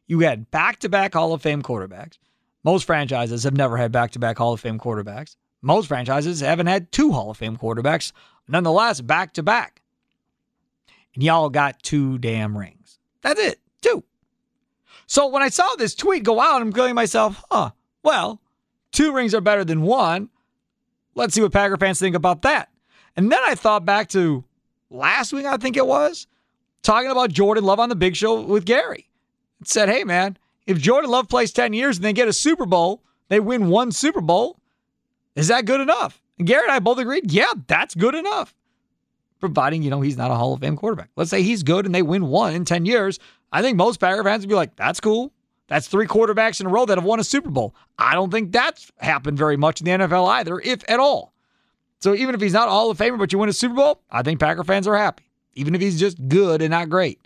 Speaker 5: You had back to back Hall of Fame quarterbacks. Most franchises have never had back to back Hall of Fame quarterbacks. Most franchises haven't had two Hall of Fame quarterbacks, nonetheless, back to back. And y'all got two damn rings. That's it, two. So when I saw this tweet go out, I'm to myself, huh, well, two rings are better than one. Let's see what Packer fans think about that. And then I thought back to last week, I think it was, talking about Jordan Love on the big show with Gary. It said, hey, man, if Jordan Love plays 10 years and they get a Super Bowl, they win one Super Bowl, is that good enough? And Gary and I both agreed, yeah, that's good enough. Providing, you know, he's not a Hall of Fame quarterback. Let's say he's good and they win one in 10 years. I think most Packer fans would be like, that's cool. That's three quarterbacks in a row that have won a Super Bowl. I don't think that's happened very much in the NFL either, if at all. So even if he's not Hall of Famer, but you win a Super Bowl, I think Packer fans are happy, even if he's just good and not great.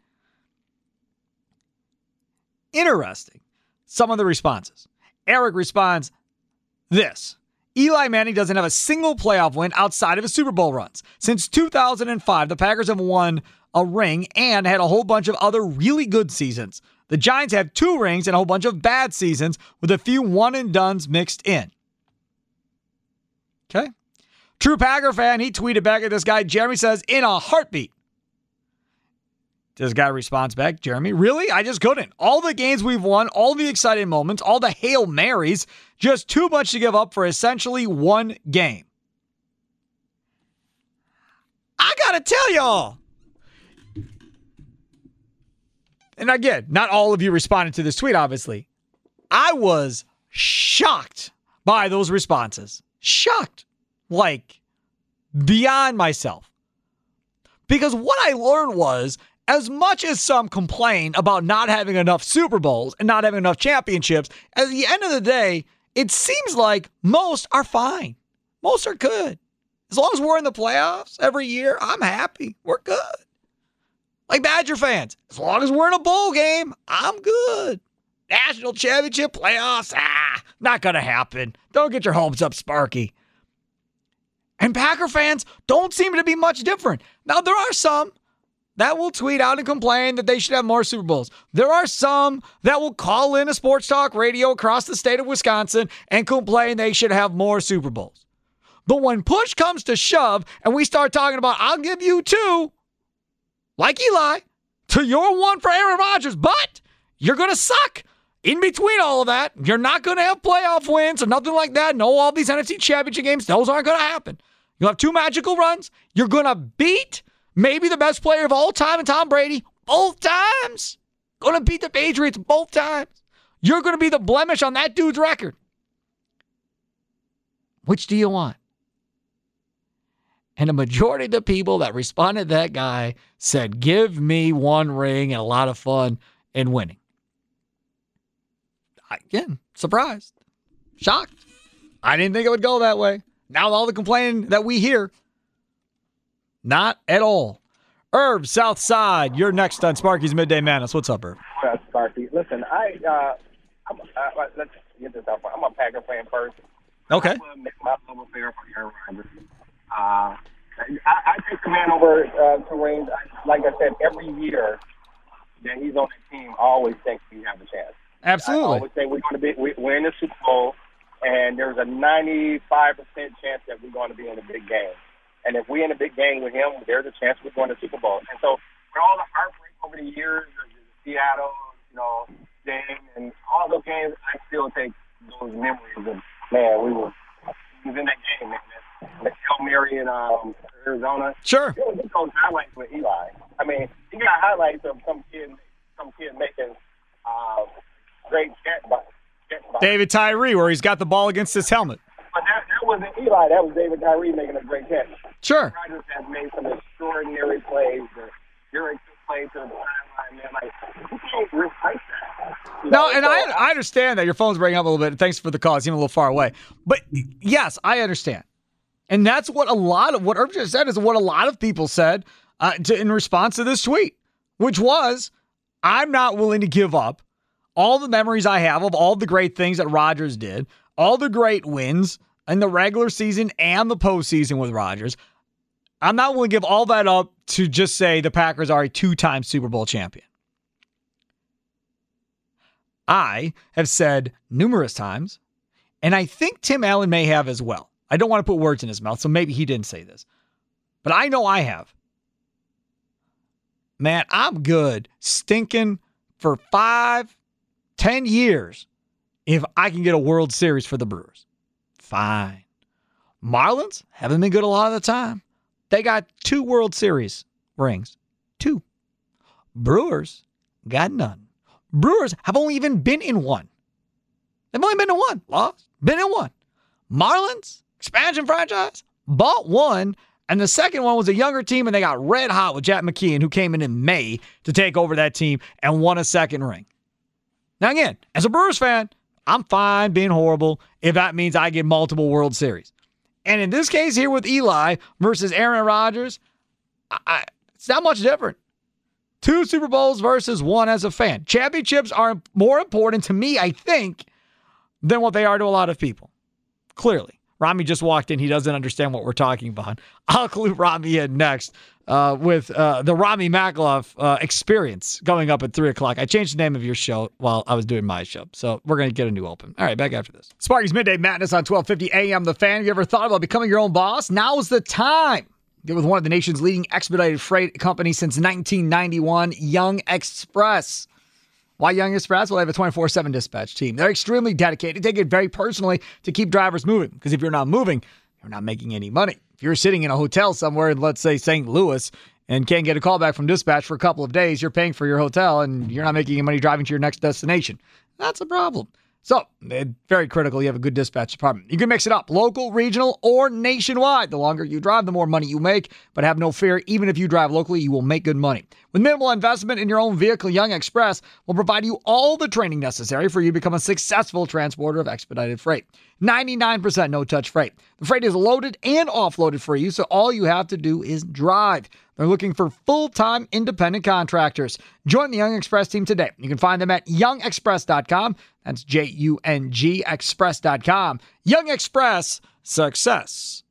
Speaker 5: Interesting. Some of the responses. Eric responds this Eli Manning doesn't have a single playoff win outside of his Super Bowl runs. Since 2005, the Packers have won a ring and had a whole bunch of other really good seasons. The Giants have two rings and a whole bunch of bad seasons with a few one and duns mixed in. Okay. True Packer fan, he tweeted back at this guy. Jeremy says, in a heartbeat. This guy responds back, Jeremy, really? I just couldn't. All the games we've won, all the exciting moments, all the Hail Marys, just too much to give up for essentially one game. I gotta tell y'all. And again, not all of you responded to this tweet, obviously. I was shocked by those responses. Shocked. Like, beyond myself. Because what I learned was as much as some complain about not having enough Super Bowls and not having enough championships, at the end of the day, it seems like most are fine. Most are good. As long as we're in the playoffs every year, I'm happy. We're good. Like Badger fans, as long as we're in a bowl game, I'm good. National championship playoffs, ah, not going to happen. Don't get your hopes up, Sparky. And Packer fans don't seem to be much different. Now, there are some that will tweet out and complain that they should have more Super Bowls. There are some that will call in a sports talk radio across the state of Wisconsin and complain they should have more Super Bowls. But when push comes to shove and we start talking about, I'll give you two, like Eli, to your one for Aaron Rodgers, but you're going to suck in between all of that, you're not going to have playoff wins or nothing like that. No, all these NFC championship games, those aren't going to happen. You'll have two magical runs. You're going to beat maybe the best player of all time in Tom Brady both times. Going to beat the Patriots both times. You're going to be the blemish on that dude's record. Which do you want? And a majority of the people that responded to that guy said, Give me one ring and a lot of fun and winning. Again, surprised, shocked. I didn't think it would go that way. Now, all the complaining that we hear, not at all. Herb, South Side, you're next on Sparky's Midday Madness. What's up, Herb?
Speaker 6: Uh, Sparky, listen, I, uh, I'm, uh, let's get this out. I'm a Packer fan first.
Speaker 5: Okay.
Speaker 6: I my love affair for Aaron Rodgers. Uh, I, I take command over uh, Terrain. Like I said, every year that he's on the team, I always think we have a chance.
Speaker 5: Absolutely.
Speaker 6: I always say we're going to be we, we're in the Super Bowl, and there's a 95 percent chance that we're going to be in a big game. And if we're in a big game with him, there's a chance we're going to Super Bowl. And so, for all the heartbreak over the years, of Seattle, you know, game, and all those games, I still take those memories of man, we were we was in that game, man. The Hail Mary in um, Arizona.
Speaker 5: Sure.
Speaker 6: You know, get those highlights with Eli. I mean, you got highlights of some kid, some kid making uh, great catch by, catch by.
Speaker 5: David Tyree, where he's got the ball against his helmet.
Speaker 6: But that, that wasn't Eli. That was David Tyree making a great catch.
Speaker 5: Sure.
Speaker 6: Rodgers has made some extraordinary plays. The Derek play to the sideline, man. Like, you can't replace that. You
Speaker 5: No,
Speaker 6: know,
Speaker 5: and
Speaker 6: so
Speaker 5: I I understand that your phone's breaking up a little bit. Thanks for the call. It's even a little far away. But yes, I understand. And that's what a lot of what Herb just said is what a lot of people said uh, to, in response to this tweet, which was, I'm not willing to give up all the memories I have of all the great things that Rodgers did, all the great wins in the regular season and the postseason with Rodgers. I'm not willing to give all that up to just say the Packers are a two time Super Bowl champion. I have said numerous times, and I think Tim Allen may have as well. I don't want to put words in his mouth, so maybe he didn't say this, but I know I have. Man, I'm good stinking for five, ten years if I can get a World Series for the Brewers. Fine. Marlins haven't been good a lot of the time. They got two World Series rings. Two. Brewers got none. Brewers have only even been in one. They've only been in one. Lost. Been in one. Marlins, expansion franchise, bought one. And the second one was a younger team, and they got red hot with Jack McKeon, who came in in May to take over that team and won a second ring. Now, again, as a Brewers fan, I'm fine being horrible if that means I get multiple World Series. And in this case here with Eli versus Aaron Rodgers, I, I, it's not much different. Two Super Bowls versus one as a fan. Championships are more important to me, I think, than what they are to a lot of people. Clearly. Rami just walked in. He doesn't understand what we're talking about. I'll clue Rami in next uh, with uh, the Rami Makhlouf uh, experience going up at 3 o'clock. I changed the name of your show while I was doing my show. So we're going to get a new open. All right, back after this. Sparky's Midday Madness on 1250 AM. The fan. Have you ever thought about becoming your own boss? Now's the time. Get with one of the nation's leading expedited freight companies since 1991, Jung Express. Why Jung Express? Well, they have a 24 7 dispatch team. They're extremely dedicated. They take it very personally to keep drivers moving because if you're not moving, you're not making any money. If you're sitting in a hotel somewhere in, let's say, St. Louis, and can't get a call back from dispatch for a couple of days, you're paying for your hotel and you're not making any money driving to your next destination. That's a problem. So, very critical you have a good dispatch department. You can mix it up local, regional, or nationwide. The longer you drive, the more money you make. But have no fear, even if you drive locally, you will make good money. With minimal investment in your own vehicle, Jung Express will provide you all the training necessary for you to become a successful transporter of expedited freight. 99% no touch freight. The freight is loaded and offloaded for you, so all you have to do is drive. They're looking for full time independent contractors. Join the Jung Express team today. You can find them at jungexpress.com. That's J U N G Express.com. Jung Express, success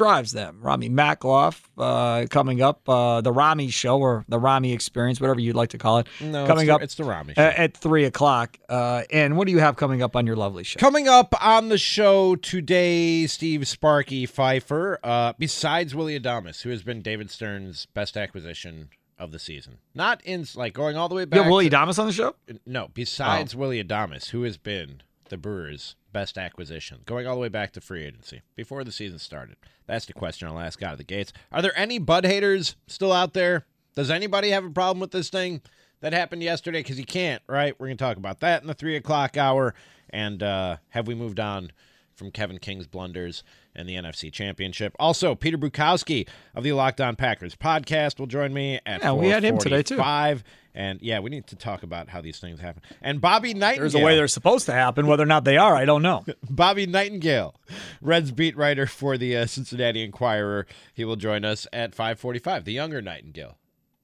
Speaker 5: drives them. Rami Makhlouf uh, coming up, uh, the Rami show or the Rami experience, whatever you'd like to call it.
Speaker 4: No,
Speaker 5: coming
Speaker 4: it's the-
Speaker 5: up
Speaker 4: it's the Rami
Speaker 5: uh,
Speaker 4: show.
Speaker 5: at 3 o'clock. Uh, and what do you have coming up on your lovely show?
Speaker 4: Coming up on the show today, Steve Sparky Pfeiffer, uh, besides Willy Adames, who has been David Stearns' best acquisition
Speaker 7: of the season. Not in like going all the way back.
Speaker 5: have Willy
Speaker 7: to-
Speaker 5: Adames on the show?
Speaker 7: No, besides Willy Adames, who has been the Brewers' best acquisition, going all the way back to free agency before the season started. That's the question I'll ask out of the gates. Are there any Bud haters still out there? Does anybody have a problem with this thing that happened yesterday? Because you can't, right? We're going to talk about that in the three o'clock hour. And uh, have we moved on from Kevin King's blunders and the NFC Championship? Also, Peter Bukowski of the Locked On Packers podcast will join me at
Speaker 5: Yeah, we had him today, too.
Speaker 7: Five. And yeah, we need to talk about how these things happen. And Bobby Nightingale.
Speaker 5: There's a way they're supposed to happen. Whether or not they are, I don't know.
Speaker 7: Bobby Nightingale, Reds beat writer for the uh, Cincinnati Enquirer. He will join us at 5:45. The younger Nightingale.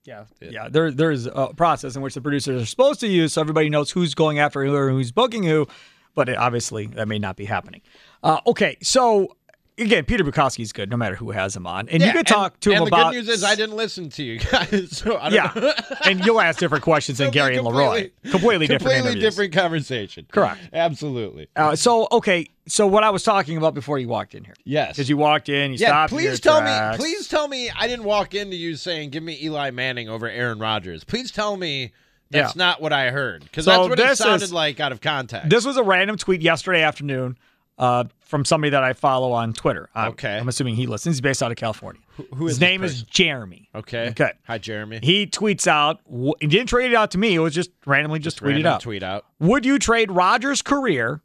Speaker 5: Yeah, yeah. There, there's a process in which the producers are supposed to use, so everybody knows who's going after who or who's booking who. But it, obviously, that may not be happening. Uh, okay, so again, Peter Bukowski is good, no matter who has him on, and you
Speaker 7: Yeah,
Speaker 5: can talk to him
Speaker 7: and
Speaker 5: him
Speaker 7: the
Speaker 5: about.
Speaker 7: good news is I didn't listen to you guys. So I don't
Speaker 5: yeah,
Speaker 7: know.
Speaker 5: and you'll ask different questions than Gary and Leroy. Completely different
Speaker 7: Completely different conversation.
Speaker 5: Correct.
Speaker 7: Absolutely.
Speaker 5: Uh, so okay, so what I was talking about before you walked in here.
Speaker 7: Yes.
Speaker 5: Because you walked in, you
Speaker 7: Yeah,
Speaker 5: stopped.
Speaker 7: please tell
Speaker 5: tracks.
Speaker 7: me. Please tell me I didn't walk into you saying, "Give me Eli Manning over Aaron Rodgers." Please tell me that's
Speaker 5: Yeah.
Speaker 7: not what I heard because
Speaker 5: So
Speaker 7: that's what it sounded
Speaker 5: is-
Speaker 7: like out of context.
Speaker 5: This was a random tweet yesterday afternoon uh, from somebody that I follow on Twitter. I'm,
Speaker 7: Okay.
Speaker 5: I'm assuming he listens. He's based out of California.
Speaker 7: who
Speaker 5: His
Speaker 7: is
Speaker 5: name is? Jeremy.
Speaker 7: okay.
Speaker 5: Okay.
Speaker 7: Hi, Jeremy.
Speaker 5: He tweets out. He didn't trade it out to me. It was just randomly just, tweeted
Speaker 7: Random
Speaker 5: out.
Speaker 7: Tweet out.
Speaker 5: Would you trade Rodgers' career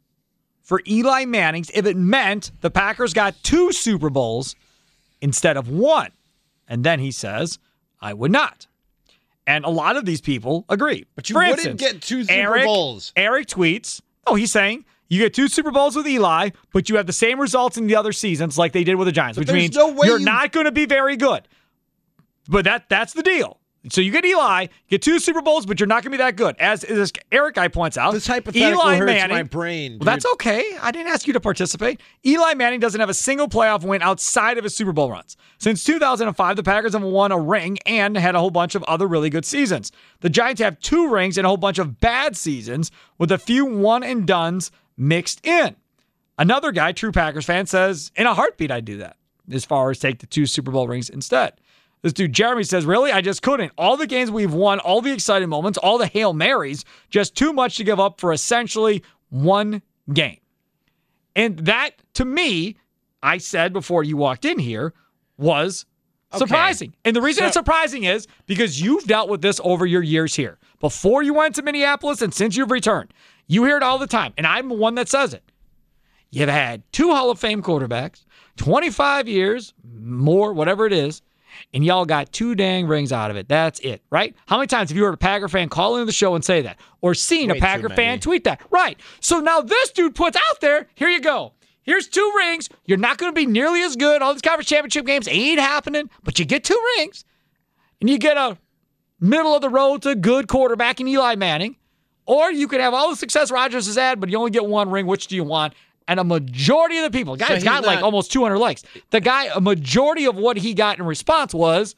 Speaker 5: for Eli Manning's if it meant the Packers got two Super Bowls instead of one? And then he says, I would not. And a lot of these people agree.
Speaker 7: But you
Speaker 5: For
Speaker 7: wouldn't
Speaker 5: instance,
Speaker 7: get two Super
Speaker 5: Eric,
Speaker 7: Bowls.
Speaker 5: Eric tweets, oh, he's saying you get two Super Bowls with Eli, but you have the same results in the other seasons like they did with the Giants, which means
Speaker 7: no
Speaker 5: you're
Speaker 7: you-
Speaker 5: not going to be very good. But that that's the deal. So you get Eli, get two Super Bowls, but you're not going to be that good. As this Eric guy points out,
Speaker 7: This hypothetical
Speaker 5: Eli
Speaker 7: hurts
Speaker 5: Manning,
Speaker 7: my brain.
Speaker 5: Well, that's okay. I didn't ask you to participate. Eli Manning doesn't have a single playoff win outside of his Super Bowl runs. Since 2005, the Packers have won a ring and had a whole bunch of other really good seasons. The Giants have two rings and a whole bunch of bad seasons with a few one and duns mixed in. Another guy, true Packers fan, says, in a heartbeat, I'd do that as far as take the two Super Bowl rings instead. This dude, Jeremy, says, Really? I just couldn't. All the games we've won, all the exciting moments, all the Hail Marys, just too much to give up for essentially one game. And that, to me, I said before you walked in here, was surprising. And the reason
Speaker 7: So-
Speaker 5: it's surprising is because you've dealt with this over your years here. Before you went to Minneapolis and since you've returned, you hear it all the time. And I'm the one that says it. You've had two Hall of Fame quarterbacks, 25 years, more, whatever it is, and y'all got two dang rings out of it. That's it, right? How many times have you heard a Packer fan call into the show and say that? Or seen
Speaker 7: Way
Speaker 5: a Packer fan tweet that? Right. So now this dude puts out there, here you go. Here's two rings. You're not going to be nearly as good. All these conference championship games ain't happening, but you get two rings. And you get a middle of the road to good quarterback in Eli Manning. Or you could have all the success Rodgers has had, but you only get one ring. Which do you want? And a majority of the people, guys
Speaker 7: he's
Speaker 5: got like almost 200 likes. The guy, a majority of what he got in response was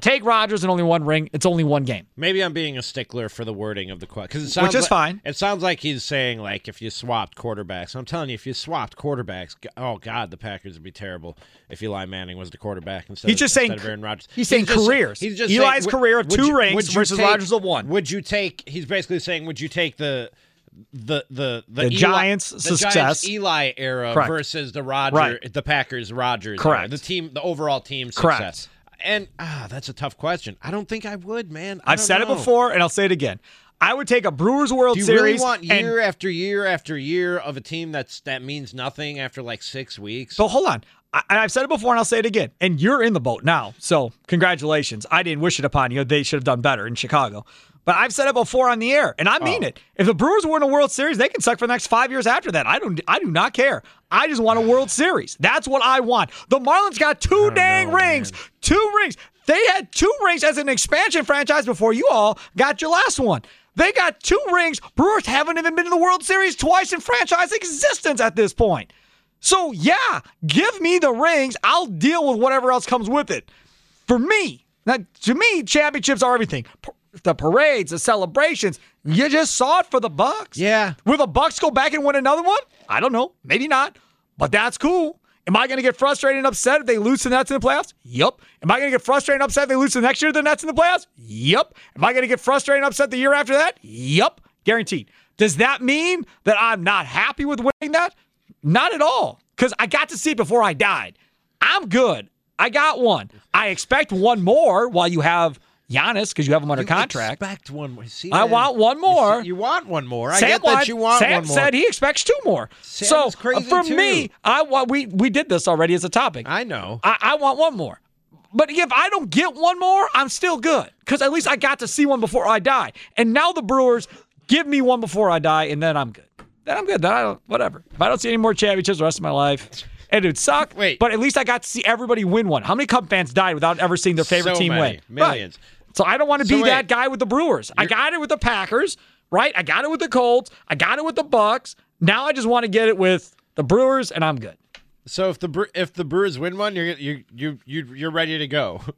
Speaker 5: take Rodgers and only one ring. It's only one game.
Speaker 7: Maybe I'm being a stickler for the wording of the question because it sounds
Speaker 5: Which is
Speaker 7: like-
Speaker 5: fine.
Speaker 7: It sounds like he's saying like if you swapped quarterbacks. I'm telling you, if you swapped quarterbacks, oh god, the Packers would be terrible if Eli Manning was the quarterback instead.
Speaker 5: He's
Speaker 7: of,
Speaker 5: just
Speaker 7: instead
Speaker 5: saying-
Speaker 7: of Aaron Rodgers.
Speaker 5: he's saying
Speaker 7: just-
Speaker 5: careers.
Speaker 7: He's just
Speaker 5: Eli's
Speaker 7: saying, would-
Speaker 5: career of two
Speaker 7: you-
Speaker 5: rings versus
Speaker 7: take-
Speaker 5: Rodgers of one.
Speaker 7: Would you take? He's basically saying, would you take the the the the,
Speaker 5: The
Speaker 7: Eli,
Speaker 5: Giants'
Speaker 7: the
Speaker 5: success.
Speaker 7: Giants Eli era
Speaker 5: Correct.
Speaker 7: versus the Roger
Speaker 5: Right.
Speaker 7: the Packers Rodgers
Speaker 5: Correct.
Speaker 7: era, the team the overall team success. Correct. And ah, that's a tough question. I don't think I would, man. I
Speaker 5: I've said
Speaker 7: know.
Speaker 5: it before, and I'll say it again. I would take a Brewers World
Speaker 7: Do you
Speaker 5: Series.
Speaker 7: really want
Speaker 5: and-
Speaker 7: year after year after year of a team that's that means nothing after like six weeks?
Speaker 5: So hold on. I, I've said it before and I'll say it again. And you're in the boat now. So congratulations. I didn't wish it upon you. They should have done better in Chicago. But I've said it before on the air, and I mean
Speaker 7: Oh.
Speaker 5: it. If the Brewers win a World Series, they can suck for the next five years after that. I don't I do not care. I just want a World Series. That's what I want. The Marlins got two oh, dang rings. Two rings. They had two rings as an expansion franchise before you all got your last one. They got two rings. Brewers haven't even been to the World Series twice in franchise existence at this point. So, yeah, give me the rings. I'll deal with whatever else comes with it. For me, now, to me, championships are everything. The parades, the celebrations. You just saw it for the Bucks.
Speaker 7: Yeah.
Speaker 5: Will the Bucks go back and win another one? I don't know. Maybe not. But that's cool. Am I going to get frustrated and upset if they lose to the Nets in the playoffs? Yup. Am I going to get frustrated and upset if they lose to the next year to the Nets in the playoffs? Yup. Am I going to get frustrated and upset the year after that? Yup. Guaranteed. Does that mean that I'm not happy with winning that? Not at all. Because I got to see it before I died. I'm good. I got one. I expect one more while you have Giannis because you have him under
Speaker 7: You
Speaker 5: contract.
Speaker 7: Expect one more. See,
Speaker 5: I
Speaker 7: man,
Speaker 5: want one
Speaker 7: you
Speaker 5: more.
Speaker 7: see- You, want one more. I
Speaker 5: Sam
Speaker 7: get that you want
Speaker 5: Sam
Speaker 7: one more.
Speaker 5: said he expects two more.
Speaker 7: Sam
Speaker 5: so for
Speaker 7: too.
Speaker 5: me, I want we we did this already as a topic.
Speaker 7: I know.
Speaker 5: I, I want one more. But if I don't get one more, I'm still good because at least I got to see one before I die. And now the Brewers give me one before I die, and then I'm good. Then I'm good. Then I don't, whatever. If I don't see any more championships the rest of my life, it would suck.
Speaker 7: Wait.
Speaker 5: but at least I got to see everybody win one. How many Cub fans died without ever seeing their favorite
Speaker 7: So
Speaker 5: team
Speaker 7: many.
Speaker 5: win?
Speaker 7: Millions.
Speaker 5: Right. So I don't want to
Speaker 7: So
Speaker 5: be
Speaker 7: wait.
Speaker 5: that guy with the Brewers. I got it with the Packers, right? I got it with the Colts. I got it with the Bucks. Now I just want to get it with the Brewers, and I'm good.
Speaker 7: So if the if the Brewers win one, you're you you you you're ready to go.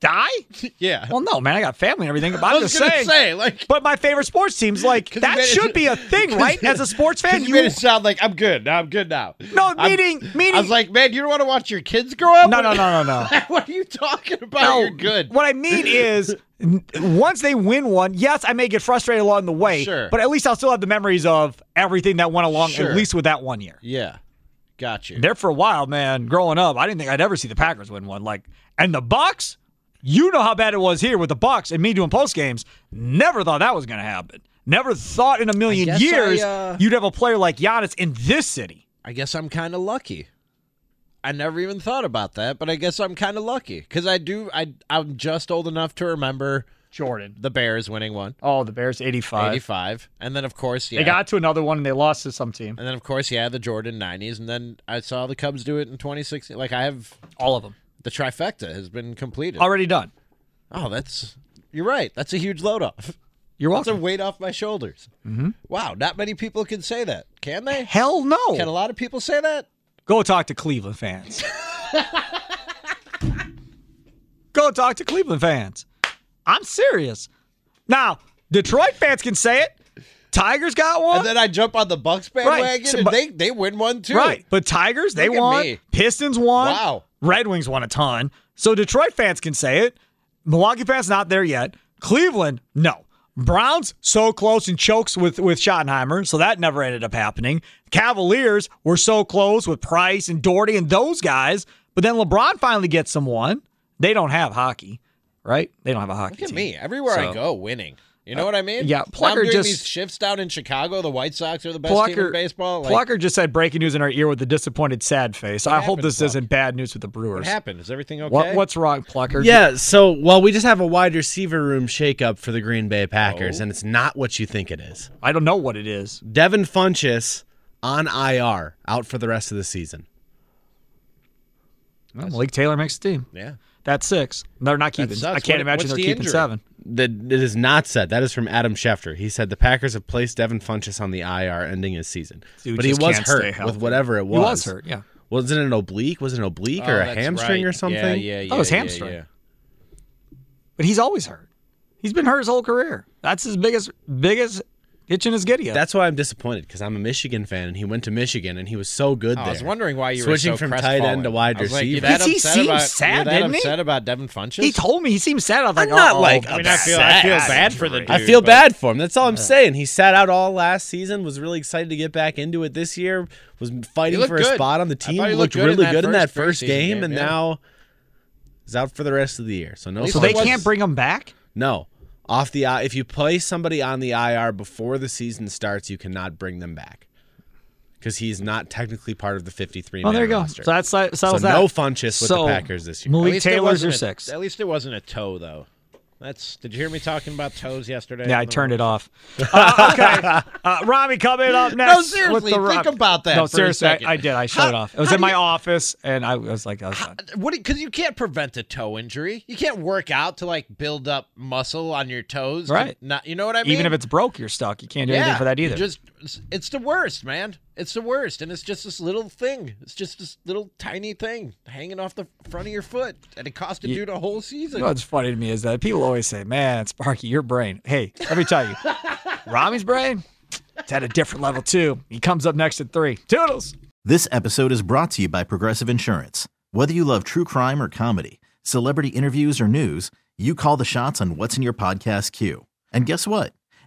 Speaker 5: Die?
Speaker 7: yeah.
Speaker 5: Well, no, man. I got family and everything. But
Speaker 7: I
Speaker 5: I'm
Speaker 7: was
Speaker 5: just saying.
Speaker 7: say, like-
Speaker 5: but my favorite sports teams, like that
Speaker 7: it-
Speaker 5: should be a thing, right? As a sports fan,
Speaker 7: you,
Speaker 5: you
Speaker 7: made it sound like I'm good. Now I'm good now.
Speaker 5: no
Speaker 7: I'm-
Speaker 5: meaning meaning.
Speaker 7: I was like, man, you don't want to watch your kids grow up?
Speaker 5: no, no, no, no, no.
Speaker 7: what are you talking about?
Speaker 5: No,
Speaker 7: You're good.
Speaker 5: What I mean is, once they win one, yes, I may get frustrated along the way,
Speaker 7: Sure.
Speaker 5: but at least I'll still have the memories of everything that went along,
Speaker 7: Sure.
Speaker 5: at least with that one year.
Speaker 7: Yeah, got you.
Speaker 5: There for a while, man. Growing up, I didn't think I'd ever see the Packers win one. Like, and the Bucks, you know how bad it was here with the Bucks and me doing post games. Never thought that was going to happen. Never thought in a million
Speaker 7: guess I,
Speaker 5: years
Speaker 7: uh,
Speaker 5: you'd have a player like Giannis in this city.
Speaker 7: I guess I'm kind of lucky. I never even thought about that, but I guess I'm kind of lucky because I do. I I'm just old enough to remember
Speaker 5: Jordan.
Speaker 7: the Bears winning one,
Speaker 5: Oh, the Bears, 85.
Speaker 7: 85, and then of course, yeah,
Speaker 5: They got to another one and they lost to some team.
Speaker 7: and then of course, yeah, the Jordan 90s, and then I saw the Cubs do it in 2016. Like I have
Speaker 5: All of them.
Speaker 7: The trifecta has been completed.
Speaker 5: Already done.
Speaker 7: Oh, that's you're right. That's a huge load off.
Speaker 5: You're
Speaker 7: That's a weight off my shoulders. Mm-hmm. Wow, not many people can say that, can they?
Speaker 5: Hell no.
Speaker 7: Can a lot of people say that?
Speaker 5: Go talk to Cleveland fans. Go talk to Cleveland fans. I'm serious. Now, Detroit fans can say it. Tigers got one.
Speaker 7: And then I jump on the Bucks bandwagon,
Speaker 5: So,
Speaker 7: and
Speaker 5: but-
Speaker 7: they they win one too.
Speaker 5: Right. But Tigers, they
Speaker 7: Look
Speaker 5: won.
Speaker 7: me.
Speaker 5: Pistons won.
Speaker 7: Wow.
Speaker 5: Red Wings won a ton. So Detroit fans can say it. Milwaukee fans not there yet. Cleveland, no. Browns so close and chokes with with Schottenheimer, so that never ended up happening. Cavaliers were so close with Price and Daugherty and those guys, but then LeBron finally gets someone. They don't have hockey, right? They don't have a hockey
Speaker 7: Look at
Speaker 5: team.
Speaker 7: me. Everywhere I go, winning. You know what I mean?
Speaker 5: yeah,
Speaker 7: Now I'm
Speaker 5: Plucker
Speaker 7: doing
Speaker 5: just-
Speaker 7: these shifts down in Chicago. The White Sox are the best team in baseball. Like,
Speaker 5: Plucker just said breaking news in our ear with a disappointed, sad face. I hope this
Speaker 7: Pluck?
Speaker 5: isn't bad news with the Brewers.
Speaker 7: what happened? Is everything okay?
Speaker 5: What, what's wrong, Plucker?
Speaker 4: Yeah, so well, we just have a wide receiver room shakeup for the Green Bay Packers,
Speaker 7: Oh.
Speaker 4: and it's not what you think it is.
Speaker 5: I don't know what it is.
Speaker 4: Devin Funchess on IR, out for the rest of the season.
Speaker 5: Well, Malik Taylor makes the team.
Speaker 7: Yeah.
Speaker 5: That's six. They're not keeping. I can't
Speaker 7: What-
Speaker 5: imagine they're
Speaker 7: the
Speaker 5: keeping
Speaker 7: injury?
Speaker 5: seven.
Speaker 4: That it is not said. That is from Adam Schefter. He said the Packers have placed Devin Funchess on the IR, ending his season.
Speaker 5: Dude
Speaker 4: but he was hurt with whatever it was.
Speaker 5: He was hurt, yeah.
Speaker 4: Wasn't it an oblique? Was it an oblique
Speaker 7: Oh,
Speaker 4: or a hamstring
Speaker 7: right.
Speaker 4: or something?
Speaker 7: Yeah, yeah, yeah.
Speaker 5: Oh, it was
Speaker 7: yeah,
Speaker 5: hamstring.
Speaker 7: yeah.
Speaker 5: But he's always hurt. He's been hurt his whole career. That's his biggest biggest itch in his giddy up.
Speaker 4: That's why I'm disappointed because I'm a Michigan fan and he went to Michigan and he was so good
Speaker 7: Oh,
Speaker 4: there.
Speaker 7: I was wondering why you
Speaker 4: switching
Speaker 7: were so
Speaker 4: from tight end to wide
Speaker 7: I was like,
Speaker 4: receiver.
Speaker 7: you that
Speaker 5: he
Speaker 7: upset
Speaker 5: seemed
Speaker 7: about,
Speaker 5: sad,
Speaker 7: you're that
Speaker 5: didn't he?
Speaker 7: upset about Devin Funchess?
Speaker 5: he told me he seemed sad. I was like,
Speaker 4: I'm not like
Speaker 7: I mean, I feel, I feel bad for the dude.
Speaker 4: I feel
Speaker 7: but-
Speaker 4: bad for him. That's all I'm saying. He sat out all last season. Was really excited to get back into it this year. Was fighting
Speaker 7: looked
Speaker 4: for a
Speaker 7: good.
Speaker 4: spot on the team.
Speaker 7: he
Speaker 4: looked
Speaker 7: looked good
Speaker 4: really
Speaker 7: that
Speaker 4: good in that
Speaker 7: first
Speaker 4: first game,
Speaker 7: game,
Speaker 4: and
Speaker 7: yeah.
Speaker 4: now is out for the rest of the year. So no.
Speaker 5: So they can't bring him back.
Speaker 4: No, off the I- if you place somebody on the IR before the season starts, you cannot bring them back because he's not technically part of the 53
Speaker 5: Oh, there you go.
Speaker 4: roster.
Speaker 5: So that's that
Speaker 4: So
Speaker 5: settles that.
Speaker 4: no Funchess with
Speaker 5: So,
Speaker 4: the Packers this year.
Speaker 5: Malik Taylor's your six.
Speaker 7: At least it wasn't a toe, though. That's. Did you hear me talking about toes yesterday?
Speaker 5: Yeah, I
Speaker 7: on the
Speaker 5: turned it off. Uh, okay, uh, Rami coming up next.
Speaker 7: No, seriously,
Speaker 5: with the
Speaker 7: think
Speaker 5: Ro-
Speaker 7: about that
Speaker 5: No,
Speaker 7: for
Speaker 5: seriously, I,
Speaker 7: second.
Speaker 5: I did. I shut
Speaker 7: How-
Speaker 5: it off. It was in my
Speaker 7: you-
Speaker 5: office, and I was like, I was done.
Speaker 7: What? Because you can't prevent a toe injury. You can't work out to like build up muscle on your toes.
Speaker 5: Right.
Speaker 7: Not. You know what I mean?
Speaker 5: Even if it's broke, you're stuck. You can't do
Speaker 7: yeah,
Speaker 5: anything for that
Speaker 7: you
Speaker 5: either.
Speaker 7: Just. It's- It's the worst, man. It's the worst, and it's just this little thing. It's just this little tiny thing hanging off the front of your foot, and it cost a dude a whole season.
Speaker 5: You know what's funny to me is that people always say, "Man, Sparky, your brain." Hey, let me tell you, Rami's brain, it's at a different level too. He comes up next at three. Toodles.
Speaker 8: This episode is brought to you by Progressive Insurance. Whether you love true crime or comedy, celebrity interviews or news, you call the shots on what's in your podcast queue. And guess what?